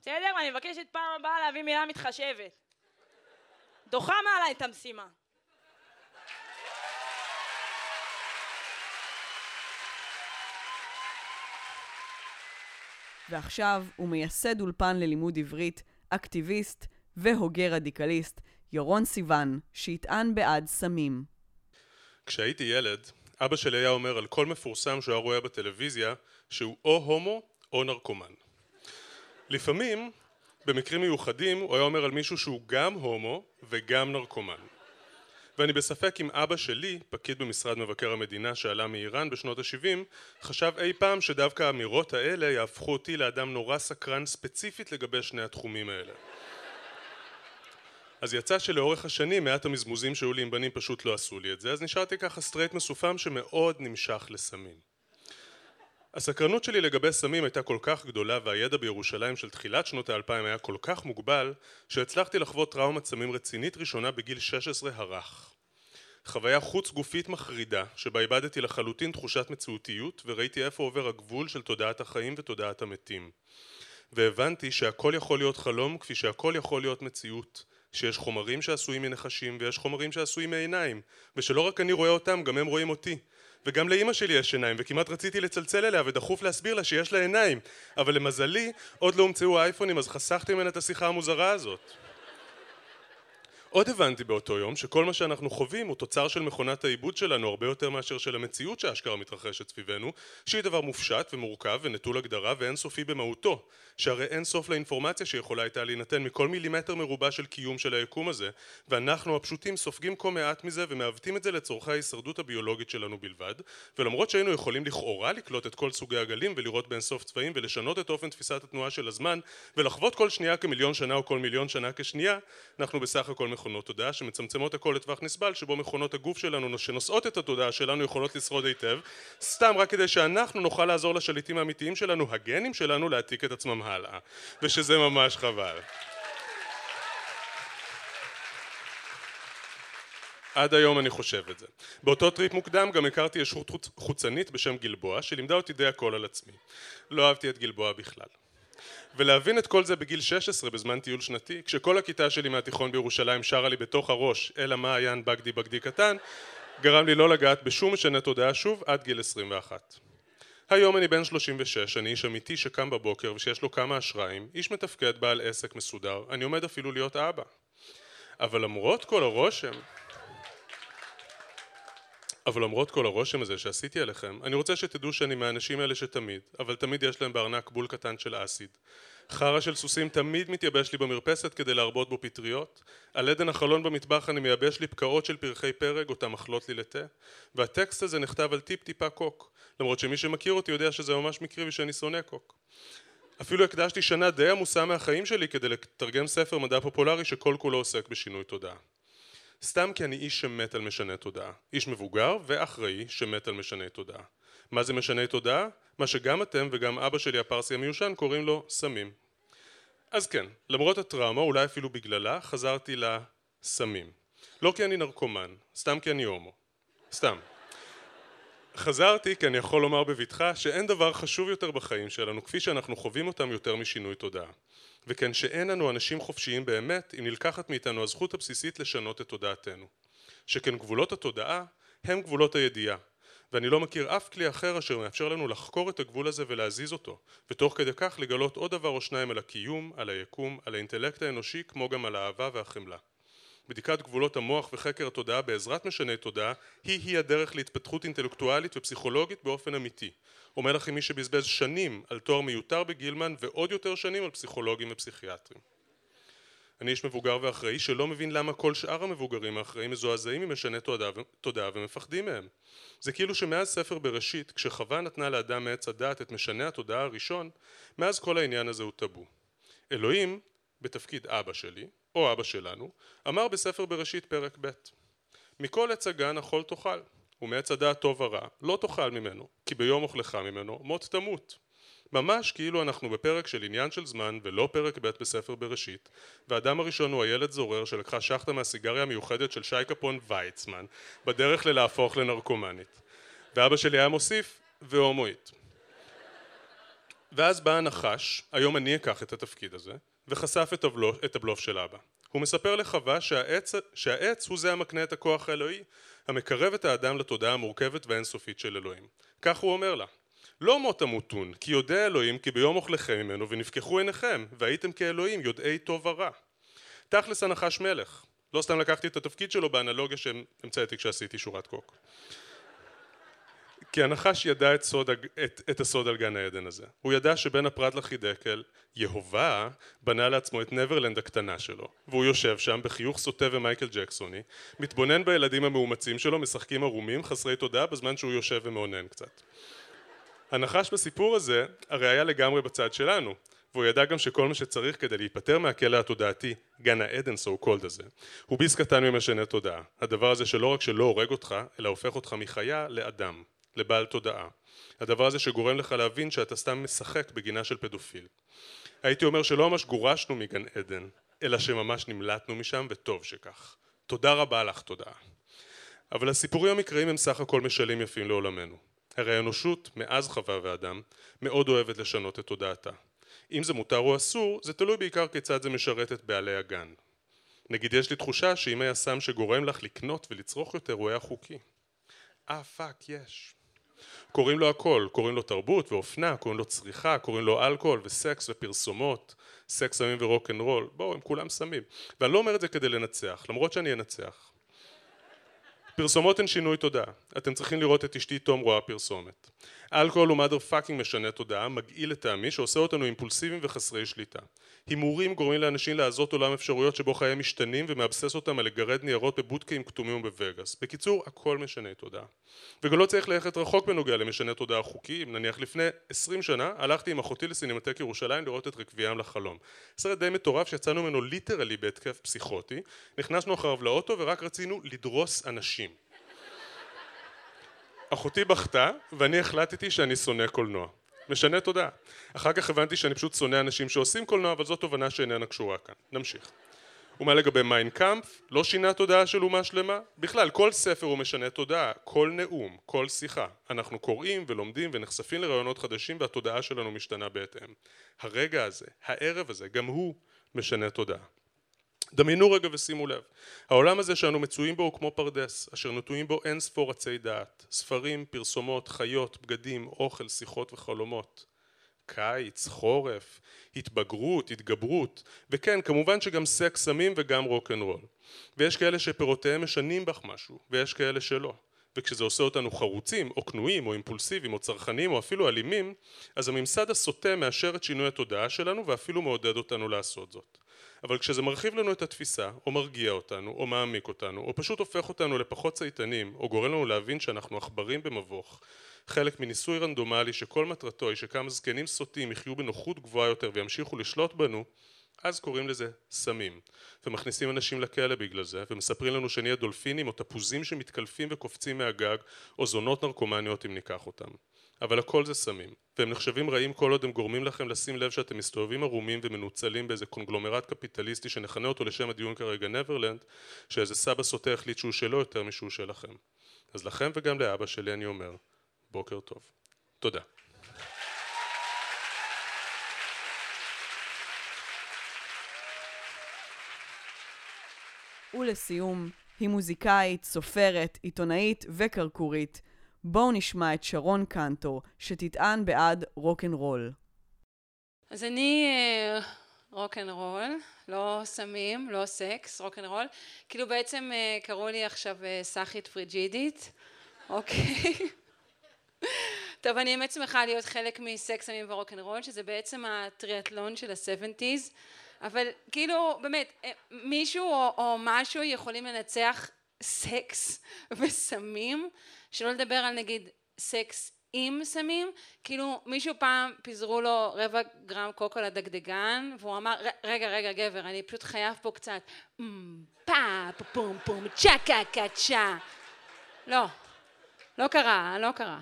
בסדר? ואני מבקשת פעם הבאה להביא מילה מתחשבת. דוחה מעליי את המשימה. ועכשיו הוא מייסד אולפן ללימוד עברית, אקטיביסט והוגה רדיקליסט, ירון סיוון, שיטען בעד סמים. כשהייתי ילד, אבא שלי היה אומר על כל מפורסם שהוא היה רואה בטלוויזיה שהוא או הומו או נרקומן. לפעמים, במקרים מיוחדים, הוא היה אומר על מישהו שהוא גם הומו וגם נרקומן. ואני בספק אם אבא שלי, פקיד במשרד מבקר המדינה שעלה מאיראן בשנות ה-70, חשב אי פעם שדווקא האמירות האלה יהפכו אותי לאדם נורא סקרן ספציפית לגבי שני התחומים האלה. אז יצא שלאורך השנים מעט המזמוזים שהיו לי עם בנים פשוט לא עשו לי את זה, אז נשארתי ככה סטרייט מסוקס שמאוד נמשך לסמים. הסקרנות שלי לגבי סמים הייתה כל כך גדולה והידע בירושלים של תחילת שנות האלפיים היה כל כך מוגבל שהצלחתי לחוות טראומת סמים רצינית ראשונה בגיל 16 הרך. חוויה חוץ גופית מחרידה, שבה איבדתי לחלוטין תחושת מציאותיות וראיתי איפה עובר הגבול של תודעת החיים ותודעת המתים. והבנתי שהכל יכול להיות חלום כפי שהכל יכול להיות מציאות, שיש חומרים שעשויים מנחשים ויש חומרים שעשויים מעיניים, ושלא רק אני רואה אותם, גם הם רואים אותי. וגם לאימא שלי יש עיניים, וכמעט רציתי לצלצל אליה ודחוף להסביר לה שיש לה עיניים, אבל למזלי עוד לא הומצאו האייפונים אז חסכתי ממנה את השיחה המוזרה הזאת. עוד הבנתי באותו יום שכל מה שאנחנו חווים הוא תוצר של מכונת העיבוד שלנו הרבה יותר מאשר של המציאות שאשכרה מתרחשת סביבנו שהיא דבר מופשט ומורכב ונטול הגדרה ואינסופי במהותו שהרי אין סוף לאינפורמציה שיכולה הייתה להינתן מכל מילימטר מרובע של קיום של היקום הזה ואנחנו הפשוטים סופגים כה מעט מזה ומעוותים את זה לצורכי ההישרדות הביולוגית שלנו בלבד ולמרות שהיינו יכולים לכאורה לקלוט את כל סוגי הגלים ולראות באינסוף צבעים ולשנות את אופן תפיסת התנועה של הזמן ולחוות כל שנייה כמיליון שנה או כל מיליון שנה כשנייה אנחנו בסך הכל מכונות תודעה שמצמצמות הכל לטווח נסבל שבו מכונות הגוף שלנו שנושאות את התודעה שלנו יכולות לשרוד היטב סתם רק כדי שאנחנו נוכל לעזור לשליטים האמיתיים שלנו הגנים שלנו להעתיק את עצמם הלאה ושזה ממש חבל עד היום אני חושב את זה. באותו טריפ מוקדם גם הכרתי ישות חוצנית בשם גלבוע שלימדה אותי די הכל על עצמי. לא אהבתי את גלבוע בכלל. ולהבין את כל זה בגיל 16 בזמן טיול שנתי, כשכל הכיתה שלי מהתיכון בירושלים שרה לי בתוך הראש אל המעיין בגדי בגדי קטן, גרם לי לא לגעת בשום משנה תודעה שוב עד גיל 21. היום אני בן 36, אני איש אמיתי שקם בבוקר ושיש לו כמה אשראים, איש מתפקד בעל עסק מסודר, אני עומד אפילו להיות אבא. אבל למרות כל הרושם אבל למרות כל הרושם הזה שעשיתי עליכם, אני רוצה שתדעו שאני מהאנשים האלה שתמיד, אבל תמיד יש להם בארנק בול קטן של אסיד. חרא של סוסים תמיד מתייבש לי במרפסת כדי להרבות בו פטריות, על עדן החלון במטבח אני מייבש לי פקעות של פרחי פרג אותם אכלות לי לתה, והטקסט הזה נכתב על טיפ טיפה קוק, למרות שמי שמכיר אותי יודע שזה ממש מקרי ושאני שונא קוק. אפילו הקדשתי שנה די עמוסה מהחיים שלי כדי לתרגם ספר מדע פופולרי שכל כולו עוסק בשינוי תודעה. סתם כי אני איש שמת על משנה תודעה. איש מבוגר ואחראי שמת על משנה תודעה. מה זה משנה תודעה? מה שגם אתם וגם אבא שלי הפרסי המיושן קוראים לו סמים. אז כן, למרות הטראומה, אולי אפילו בגללה, חזרתי לסמים. לא כי אני נרקומן, סתם כי אני הומו. סתם. חזרתי כי אני יכול לומר בבטחה שאין דבר חשוב יותר בחיים שלנו כפי שאנחנו חווים אותם יותר משינוי תודעה. וכן שאין לנו אנשים חופשיים באמת אם נלקחת מאיתנו הזכות הבסיסית לשנות את תודעתנו. שכן גבולות התודעה הם גבולות הידיעה ואני לא מכיר אף כלי אחר אשר מאפשר לנו לחקור את הגבול הזה ולהזיז אותו ותוך כדי כך לגלות עוד דבר או שניים על הקיום, על היקום, על האינטלקט האנושי כמו גם על האהבה והחמלה בדיקת גבולות המוח וחקר התודעה בעזרת משני תודעה היא-היא הדרך להתפתחות אינטלקטואלית ופסיכולוגית באופן אמיתי. אומר לכם מי שבזבז שנים על תואר מיותר בגילמן ועוד יותר שנים על פסיכולוגים ופסיכיאטרים. אני איש מבוגר ואחראי שלא מבין למה כל שאר המבוגרים האחראים מזועזעים ממשני תודעה, תודעה ומפחדים מהם. זה כאילו שמאז ספר בראשית, כשחווה נתנה לאדם מעץ הדעת את משנה התודעה הראשון, מאז כל העניין הזה הוא טאבו. אלוהים, בתפקיד אבא שלי, או אבא שלנו, אמר בספר בראשית פרק ב' מכל עץ הגן אכול תאכל, ומעץ הדעת טוב ורע לא תאכל ממנו, כי ביום אוכלך ממנו מות תמות. ממש כאילו אנחנו בפרק של עניין של זמן ולא פרק ב' בספר בראשית. והאדם הראשון הוא הילד זורר שלקחה שחטה מהסיגריה המיוחדת של שי קפון ויצמן בדרך ללהפוך לנרקומנית. ואבא שלי היה מוסיף והומואית ואז בא הנחש, היום אני אקח את התפקיד הזה וחשף את, הבלוף, את הבלוף של אבא. הוא מספר לחווה שהעץ, שהעץ הוא זה המקנה את הכוח האלוהי, המקרב את האדם לתודעה המורכבת והאינסופית של אלוהים. כך הוא אומר לה: לא מות תמותון, כי יודע אלוהים כי ביום אוכלכם ממנו ונפקחו עיניכם, והייתם כאלוהים יודעי טוב ורע. תכלס הנחש מלך. לא סתם לקחתי את התפקיד שלו באנלוגיה שהמצאתי כשעשיתי שורת קוק. כי הנחש ידע את, סוד, את, את הסוד על גן העדן הזה. הוא ידע שבין הפרת לחידקל, יהובה בנה לעצמו את נברלנד הקטנה שלו, והוא יושב שם בחיוך סוטה ומייקל ג'קסוני, מתבונן בילדים המאומצים שלו, משחקים ערומים, חסרי תודעה, בזמן שהוא יושב ומאונן קצת. הנחש בסיפור הזה הרי היה לגמרי בצד שלנו, והוא ידע גם שכל מה שצריך כדי להיפטר מהכלא התודעתי, גן העדן סו קולד הזה, הוא ביס קטן ממשנה תודעה. הדבר הזה שלא רק שלא הורג אותך, אלא הופך אותך מחיה לאדם. לבעל תודעה. הדבר הזה שגורם לך להבין שאתה סתם משחק בגינה של פדופיל. הייתי אומר שלא ממש גורשנו מגן עדן, אלא שממש נמלטנו משם וטוב שכך. תודה רבה לך תודעה. אבל הסיפורים המקראיים הם סך הכל משלים יפים לעולמנו. הרי האנושות, מאז חווה ואדם, מאוד אוהבת לשנות את תודעתה. אם זה מותר או אסור, זה תלוי בעיקר כיצד זה משרת את בעלי הגן. נגיד יש לי תחושה שאם היה סם שגורם לך לקנות ולצרוך יותר הוא היה חוקי. אה fuck יש. קוראים לו הכל, קוראים לו תרבות ואופנה, קוראים לו צריכה, קוראים לו אלכוהול וסקס ופרסומות, סקס סמים ורוק אנד רול, בואו, הם כולם סמים. ואני לא אומר את זה כדי לנצח, למרות שאני אנצח. פרסומות הן שינוי תודעה, אתם צריכים לראות את אשתי תום רואה פרסומת. אלכוהול הוא motherfucking משנה תודעה, מגעיל לטעמי, שעושה אותנו אימפולסיביים וחסרי שליטה. הימורים גורמים לאנשים להזות עולם אפשרויות שבו חייהם משתנים ומאבסס אותם על לגרד ניירות בבודקאים כתומים ובווגאס. בקיצור, הכל משנה תודעה. וגם לא צריך ללכת רחוק בנוגע למשנה תודעה חוקיים, נניח לפני עשרים שנה הלכתי עם אחותי לסינמטק ירושלים לראות את רקוויאם לחלום. סרט די מטורף שיצאנו ממנו literally בהתקף פסיכוטי, נכנסנו אחריו לאוטו ורק רצינו לדרוס אנשים. אחותי בכתה ואני החלטתי שאני שונא קולנוע. משנה תודעה. אחר כך הבנתי שאני פשוט שונא אנשים שעושים קולנוע, אבל זו תובנה שאיננה קשורה כאן. נמשיך. ומה לגבי מיינקאמפ? לא שינה תודעה של אומה שלמה? בכלל, כל ספר הוא משנה תודעה, כל נאום, כל שיחה. אנחנו קוראים ולומדים ונחשפים לרעיונות חדשים והתודעה שלנו משתנה בהתאם. הרגע הזה, הערב הזה, גם הוא משנה תודעה. דמיינו רגע ושימו לב, העולם הזה שאנו מצויים בו הוא כמו פרדס, אשר נטועים בו אין ספור עצי דעת, ספרים, פרסומות, חיות, בגדים, אוכל, שיחות וחלומות. קיץ, חורף, התבגרות, התגברות, וכן, כמובן שגם סקס, סמים וגם רוקנרול. ויש כאלה שפירותיהם משנים בך משהו, ויש כאלה שלא. וכשזה עושה אותנו חרוצים, או כנועים, או אימפולסיביים, או צרכניים, או אפילו אלימים, אז הממסד הסוטה מאשר את שינוי התודעה שלנו ואפילו מעודד אותנו לעשות זאת. אבל כשזה מרחיב לנו את התפיסה, או מרגיע אותנו, או מעמיק אותנו, או פשוט הופך אותנו לפחות צייתנים, או גורם לנו להבין שאנחנו עכברים במבוך, חלק מניסוי רנדומלי שכל מטרתו היא שכמה זקנים סוטים יחיו בנוחות גבוהה יותר וימשיכו לשלוט בנו, אז קוראים לזה סמים. ומכניסים אנשים לכלא בגלל זה, ומספרים לנו שנהיה דולפינים או תפוזים שמתקלפים וקופצים מהגג, או זונות נרקומניות אם ניקח אותם. אבל הכל זה סמים, והם נחשבים רעים כל עוד הם גורמים לכם לשים לב שאתם מסתובבים ערומים ומנוצלים באיזה קונגלומרט קפיטליסטי שנכנה אותו לשם הדיון כרגע נברלנד, שאיזה סבא סוטה החליט שהוא שלו יותר משהוא שלכם. אז לכם וגם לאבא שלי אני אומר, בוקר טוב. תודה. ולסיום, היא מוזיקאית, סופרת, עיתונאית וקרקורית. בואו נשמע את שרון קנטור, שתטען בעד רוקנרול. אז אני אה, רוקנרול, לא סמים, לא סקס, רוקנרול. כאילו בעצם אה, קראו לי עכשיו אה, סאחית פריג'ידית, אוקיי? טוב, אני באמת שמחה להיות חלק מסקס, סמים ורוקנרול, שזה בעצם הטריאטלון של ה-70's, אבל כאילו, באמת, מישהו או, או משהו יכולים לנצח סקס וסמים, שלא לדבר על נגיד סקס עם סמים, כאילו מישהו פעם פיזרו לו רבע גרם קוקו לדגדגן והוא אמר רגע רגע גבר אני פשוט חייב פה קצת פה פום פום צ'קה קצ'ה לא, לא קרה, לא קרה.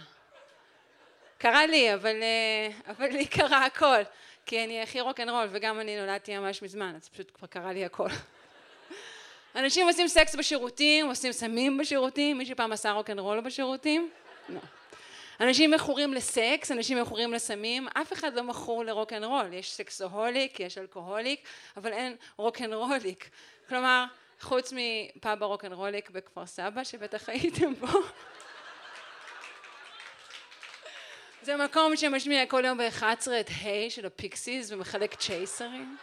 קרה לי אבל, אה, אבל לי קרה הכל כי אני הכי רוקנרול וגם אני נולדתי ממש מזמן אז פשוט כבר קרה לי הכל אנשים עושים סקס בשירותים, עושים סמים בשירותים, מישהו פעם עשה רוקנרול בשירותים? לא. אנשים מכורים לסקס, אנשים מכורים לסמים, אף אחד לא מכור לרוקנרול, יש סקסוהוליק, יש אלכוהוליק, אבל אין רוקנרוליק. כלומר, חוץ מפאב הרוקנרוליק בכפר סבא, שבטח הייתם בו. זה מקום שמשמיע כל יום ב-11 את Hey של ה Pixies ומחלק צ'ייסרים.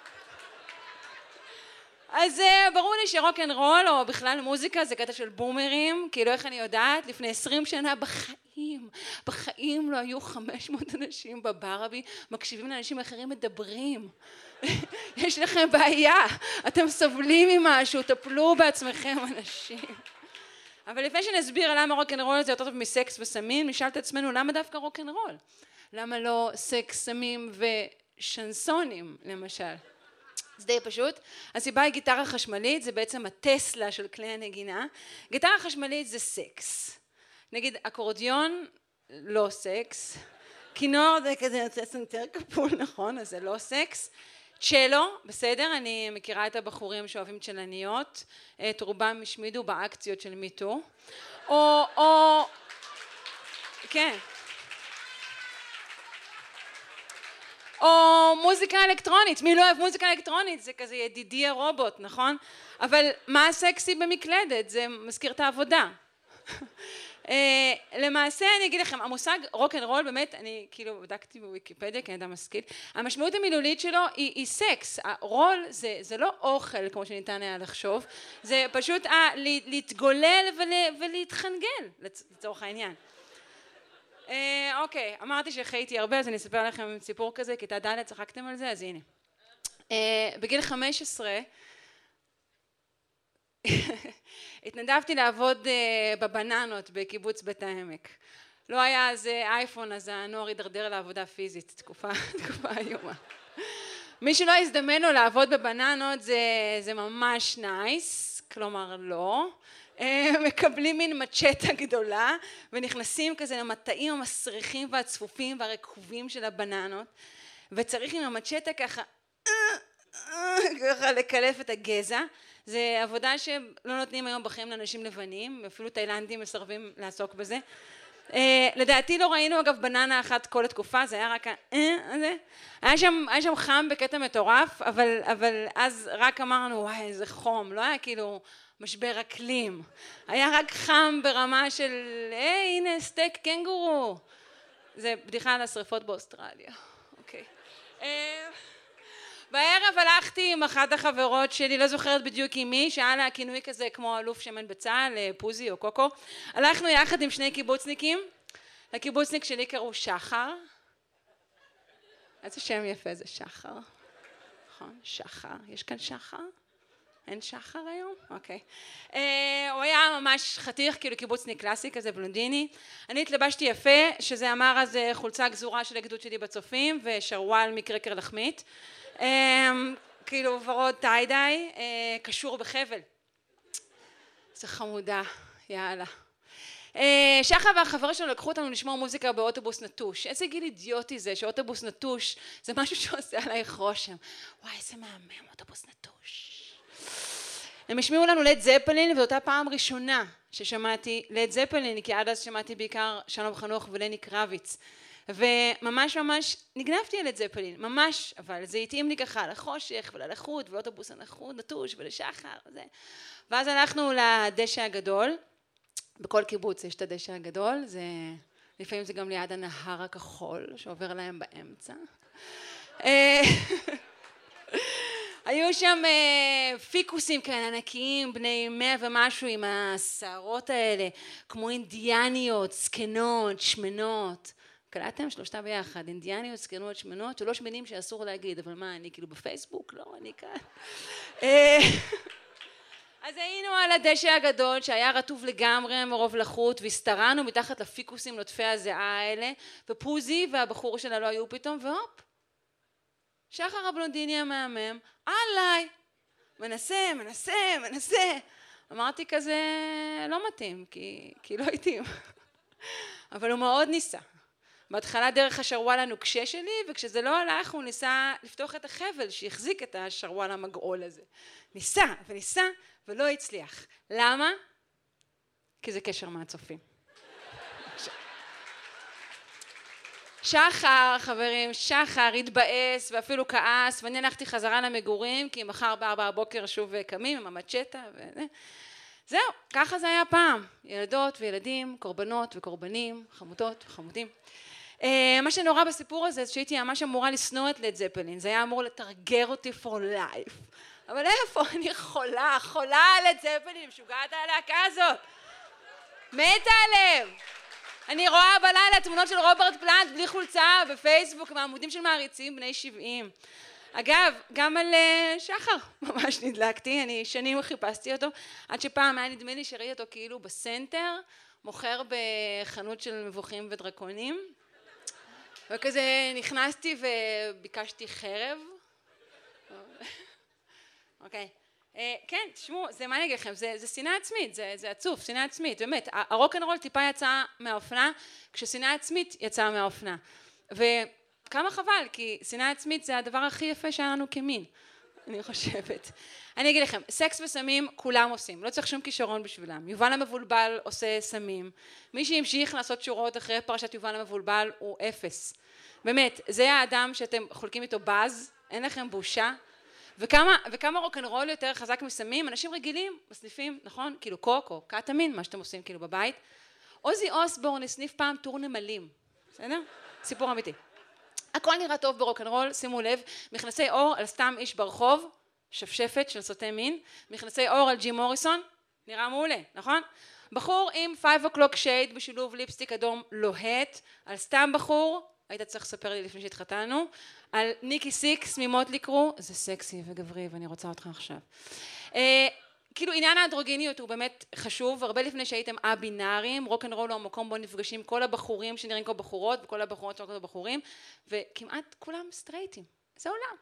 אז אה, ברור לי שרוק אנד רול או בכלל מוזיקה זה קטע של בומרים כאילו איך אני יודעת? לפני עשרים שנה בחיים בחיים לא היו חמש מאות אנשים בברבי מקשיבים לאנשים אחרים מדברים. יש לכם בעיה אתם סובלים ממשהו טפלו בעצמכם אנשים. אבל לפני שנסביר למה רוק אנד רול זה יותר טוב מסקס וסמים נשאל את עצמנו למה דווקא רוק אנד רול למה לא סקס סמים ושנסונים למשל זה די פשוט. הסיבה היא גיטרה חשמלית, זה בעצם הטסלה של כלי הנגינה. גיטרה חשמלית זה סקס. נגיד אקורדיון, לא סקס. כינור זה כזה יוצא סנטר כפול, נכון? אז זה לא סקס. צ'לו, בסדר, אני מכירה את הבחורים שאוהבים צ'לניות, את רובם השמידו באקציות של MeToo. או, או, כן. או מוזיקה אלקטרונית, מי לא אוהב מוזיקה אלקטרונית? זה כזה ידידי הרובוט, נכון? אבל מה הסקסי במקלדת? זה מזכיר את העבודה. אה, למעשה אני אגיד לכם, המושג רוק אנד רול באמת, אני כאילו בדקתי בוויקיפדיה כי אני אדם משכיל, המשמעות המילולית שלו היא, היא סקס, הרול זה, זה לא אוכל כמו שניתן היה לחשוב, זה פשוט ה, להתגולל ול, ולהתחנגל לצורך העניין. אה, אוקיי, אמרתי שחייתי הרבה אז אני אספר לכם סיפור כזה, כיתה ד' צחקתם על זה אז הנה. אה, בגיל 15 התנדבתי לעבוד אה, בבננות בקיבוץ בית העמק. לא היה אז אייפון אז הנוער הידרדר לעבודה פיזית, תקופה, איומה. מי שלא הזדמן לו לעבוד בבננות זה, זה ממש נייס, כלומר לא. אה, מקבלים מין מצ'טה גדולה ונכנסים כזה למטעים המסריחים והצפופים והרקובים של הבננות וצריך עם המצ'טה ככה ככה לקלף את הגזע זה עבודה שלא נותנים היום בחיים לאנשים לבנים, אפילו תאילנדים מסרבים לעסוק בזה. Uh, לדעתי לא ראינו אגב בננה אחת כל התקופה, זה היה רק ה... הזה. היה שם, היה שם חם בקטע מטורף, אבל, אבל אז רק אמרנו וואי איזה חום, לא היה כאילו משבר אקלים, היה רק חם ברמה של היי הנה סטייק קנגורו, זה בדיחה על השריפות באוסטרליה, אוקיי. אה, בערב הלכתי עם אחת החברות שלי, לא זוכרת בדיוק עם מי, שהיה לה כינוי כזה כמו אלוף שמן בצה"ל, אה, פוזי או קוקו. הלכנו יחד עם שני קיבוצניקים, לקיבוצניק שלי קראו שחר. איזה שם יפה זה שחר. נכון, שחר. יש כאן שחר? אין שחר היום? אוקיי. Uh, הוא היה ממש חתיך, כאילו קיבוצניק קלאסי כזה בלונדיני. אני התלבשתי יפה, שזה אמר אז אה, חולצה גזורה של הגדוד שלי בצופים, ושרוואל מקרקר לחמית. אמ, כאילו ורוד טיידיי, אה, קשור בחבל. איזה חמודה, יאללה. אה, שחר והחבר שלנו לקחו אותנו לשמוע מוזיקה באוטובוס נטוש. איזה גיל אידיוטי זה שאוטובוס נטוש זה משהו שעושה עלייך רושם. וואי, איזה מהמם, אוטובוס נטוש. הם השמיעו לנו לד זפלין וזאת הייתה פעם ראשונה ששמעתי לד זפלין כי עד אז שמעתי בעיקר שלום חנוך ולני קרביץ וממש ממש נגנבתי על את זפלין, ממש, אבל זה התאים לי ככה לחושך וללחות ולאוטובוס הנחות, נטוש ולשחר וזה. ואז הלכנו לדשא הגדול, בכל קיבוץ יש את הדשא הגדול, זה, לפעמים זה גם ליד הנהר הכחול שעובר להם באמצע. היו שם אה, פיקוסים כאלה ענקיים, בני מאה ומשהו עם השערות האלה, כמו אינדיאניות, זקנות, שמנות. קלטתם? שלושתה ביחד, אינדיאניות, זקנות, שמנות, שלוש מילים שאסור להגיד, אבל מה, אני כאילו בפייסבוק? לא, אני כאן. אה, אז היינו על הדשא הגדול שהיה רטוב לגמרי מרוב לחות והסתרענו מתחת לפיקוסים לוטפי הזיעה האלה ופוזי והבחור שלה לא היו פתאום והופ שחר הבלונדיני המהמם עליי מנסה מנסה מנסה אמרתי כזה לא מתאים כי, כי לא התאים אבל הוא מאוד ניסה בהתחלה דרך השרוואל הנוקשה שלי, וכשזה לא הלך הוא ניסה לפתוח את החבל שהחזיק את השרוואל המגעול הזה. ניסה וניסה ולא הצליח. למה? כי זה קשר מהצופים. שחר, חברים, שחר התבאס ואפילו כעס ואני הלכתי חזרה למגורים כי מחר בארבע הבוקר שוב קמים עם המצ'טה וזה. זהו, ככה זה היה פעם. ילדות וילדים, קורבנות וקורבנים, חמודות וחמודים. אה, מה שנורא בסיפור הזה זה שהייתי ממש אמורה לשנוא את לד זפלין, זה היה אמור לתרגר אותי for life. אבל איפה, אני חולה, חולה על לד זפלין, משוגעת על הלהקה הזאת. מתה עליהם. אני רואה בלילה תמונות של רוברט פלנט בלי חולצה בפייסבוק מעמודים של מעריצים בני 70. אגב, גם על uh, שחר ממש נדלקתי, אני שנים חיפשתי אותו, עד שפעם היה נדמה לי שראיתי אותו כאילו בסנטר, מוכר בחנות של מבוכים ודרקונים. וכזה נכנסתי וביקשתי חרב. אוקיי. Uh, כן, תשמעו, זה מה אני אגיד לכם, זה, זה שנאה עצמית, זה, זה עצוב, שנאה עצמית, באמת. הרוקנרול טיפה יצא מהאופנה, כששנאה עצמית יצאה מהאופנה. וכמה חבל, כי שנאה עצמית זה הדבר הכי יפה שהיה לנו כמין. אני חושבת. אני אגיד לכם, סקס וסמים כולם עושים, לא צריך שום כישרון בשבילם. יובל המבולבל עושה סמים. מי שהמשיך לעשות שורות אחרי פרשת יובל המבולבל הוא אפס. באמת, זה האדם שאתם חולקים איתו באז, אין לכם בושה. וכמה, וכמה רוקנרול יותר חזק מסמים, אנשים רגילים מסניפים, נכון? כאילו קוק או קטמין, מה שאתם עושים כאילו בבית. עוזי אוסבורן הסניף פעם טור נמלים, בסדר? סיפור אמיתי. הכל נראה טוב ברוקנרול, שימו לב, מכנסי אור על סתם איש ברחוב, שפשפת של סוטי מין, מכנסי עור על ג'ים מוריסון, נראה מעולה, נכון? בחור עם 5 o'clock shade בשילוב ליפסטיק אדום לוהט, על סתם בחור, היית צריך לספר לי לפני שהתחתנו, על ניקי סיקס ממוטלי קרו, זה סקסי וגברי ואני רוצה אותך עכשיו. אה, כאילו עניין האנדרוגיניות הוא באמת חשוב, הרבה לפני שהייתם א-בינאריים, רוקנרול הוא המקום בו נפגשים כל הבחורים שנראים כמו בחורות וכל הבחורות שנראים כמו בחורים, וכמעט כולם סטרייטים, זה עולם.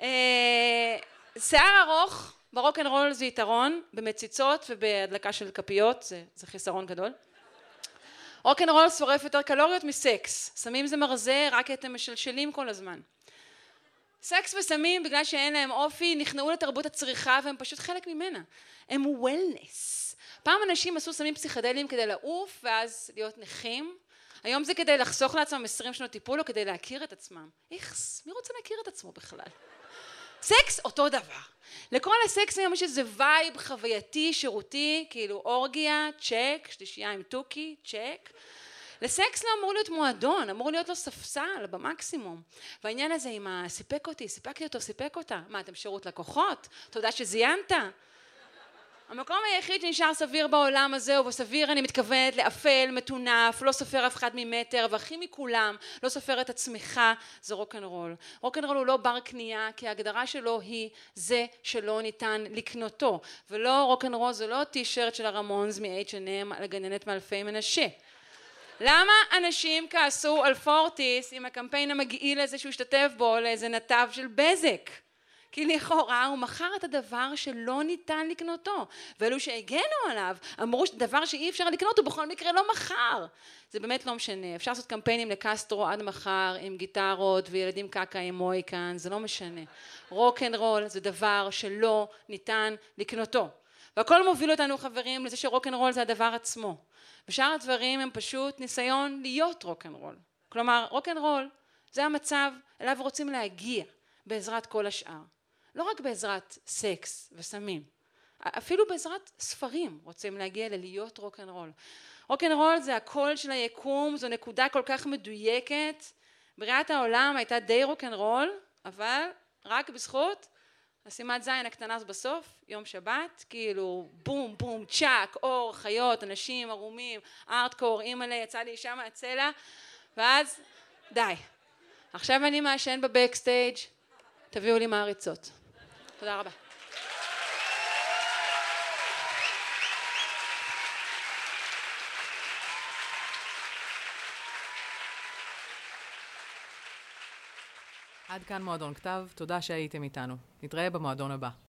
אה, שיער ארוך ברוקנרול זה יתרון, במציצות ובהדלקה של כפיות, זה, זה חיסרון גדול. רוקנרול שורף יותר קלוריות מסקס, סמים זה מרזה רק כי אתם משלשלים כל הזמן. סקס וסמים בגלל שאין להם אופי נכנעו לתרבות הצריכה והם פשוט חלק ממנה. הם וולנס. פעם אנשים עשו סמים פסיכדליים כדי לעוף ואז להיות נכים. היום זה כדי לחסוך לעצמם 20 שנות טיפול או כדי להכיר את עצמם. איכס, מי רוצה להכיר את עצמו בכלל? סקס אותו דבר. לכל הסקס היום יש איזה vibe חווייתי, שירותי, כאילו אורגיה, צ'ק, שלישייה עם תוכי, צ'ק. לסקס לא אמור להיות מועדון, אמור להיות לו ספסל במקסימום. והעניין הזה עם הסיפק אותי, סיפקתי אותו, סיפק אותה. מה, אתם שירות לקוחות? תודה שזיינת. המקום היחיד שנשאר סביר בעולם הזה, ובסביר אני מתכוונת לאפל, מטונף, לא סופר אף אחד ממטר, והכי מכולם, לא סופר את עצמך, זה רוקנרול. רוקנרול הוא לא בר קנייה, כי ההגדרה שלו היא זה שלא ניתן לקנותו. ולא רוקנרול זה לא טישרט של הרמונס מ-H&M על הגננת מאלפי מנשה. למה אנשים כעסו על פורטיס עם הקמפיין המגעיל הזה שהוא השתתף בו לאיזה נתב של בזק? כי לכאורה הוא מכר את הדבר שלא ניתן לקנותו. ואלו שהגנו עליו אמרו שדבר שאי אפשר לקנות הוא בכל מקרה לא מכר. זה באמת לא משנה. אפשר לעשות קמפיינים לקסטרו עד מחר עם גיטרות וילדים קקה עם מוהיקן זה לא משנה. רוק אנד רול זה דבר שלא ניתן לקנותו. והכל מוביל אותנו חברים לזה שרוק אנד רול זה הדבר עצמו. ושאר הדברים הם פשוט ניסיון להיות רוק אנד רול כלומר רוק אנד רול זה המצב אליו רוצים להגיע בעזרת כל השאר לא רק בעזרת סקס וסמים, אפילו בעזרת ספרים רוצים להגיע ללהיות רוקנרול. רוקנרול זה הקול של היקום, זו נקודה כל כך מדויקת. בריאת העולם הייתה די רוקנרול, אבל רק בזכות השימת זין הקטנה הזו בסוף, יום שבת, כאילו בום בום צ'אק, אור, חיות, אנשים ערומים, ארטקור, אימא'לה, יצא לי אישה מהצלע, ואז די. עכשיו אני מעשן בבקסטייג', תביאו לי מעריצות. תודה רבה. עד כאן מועדון כתב, תודה שהייתם איתנו. נתראה במועדון הבא.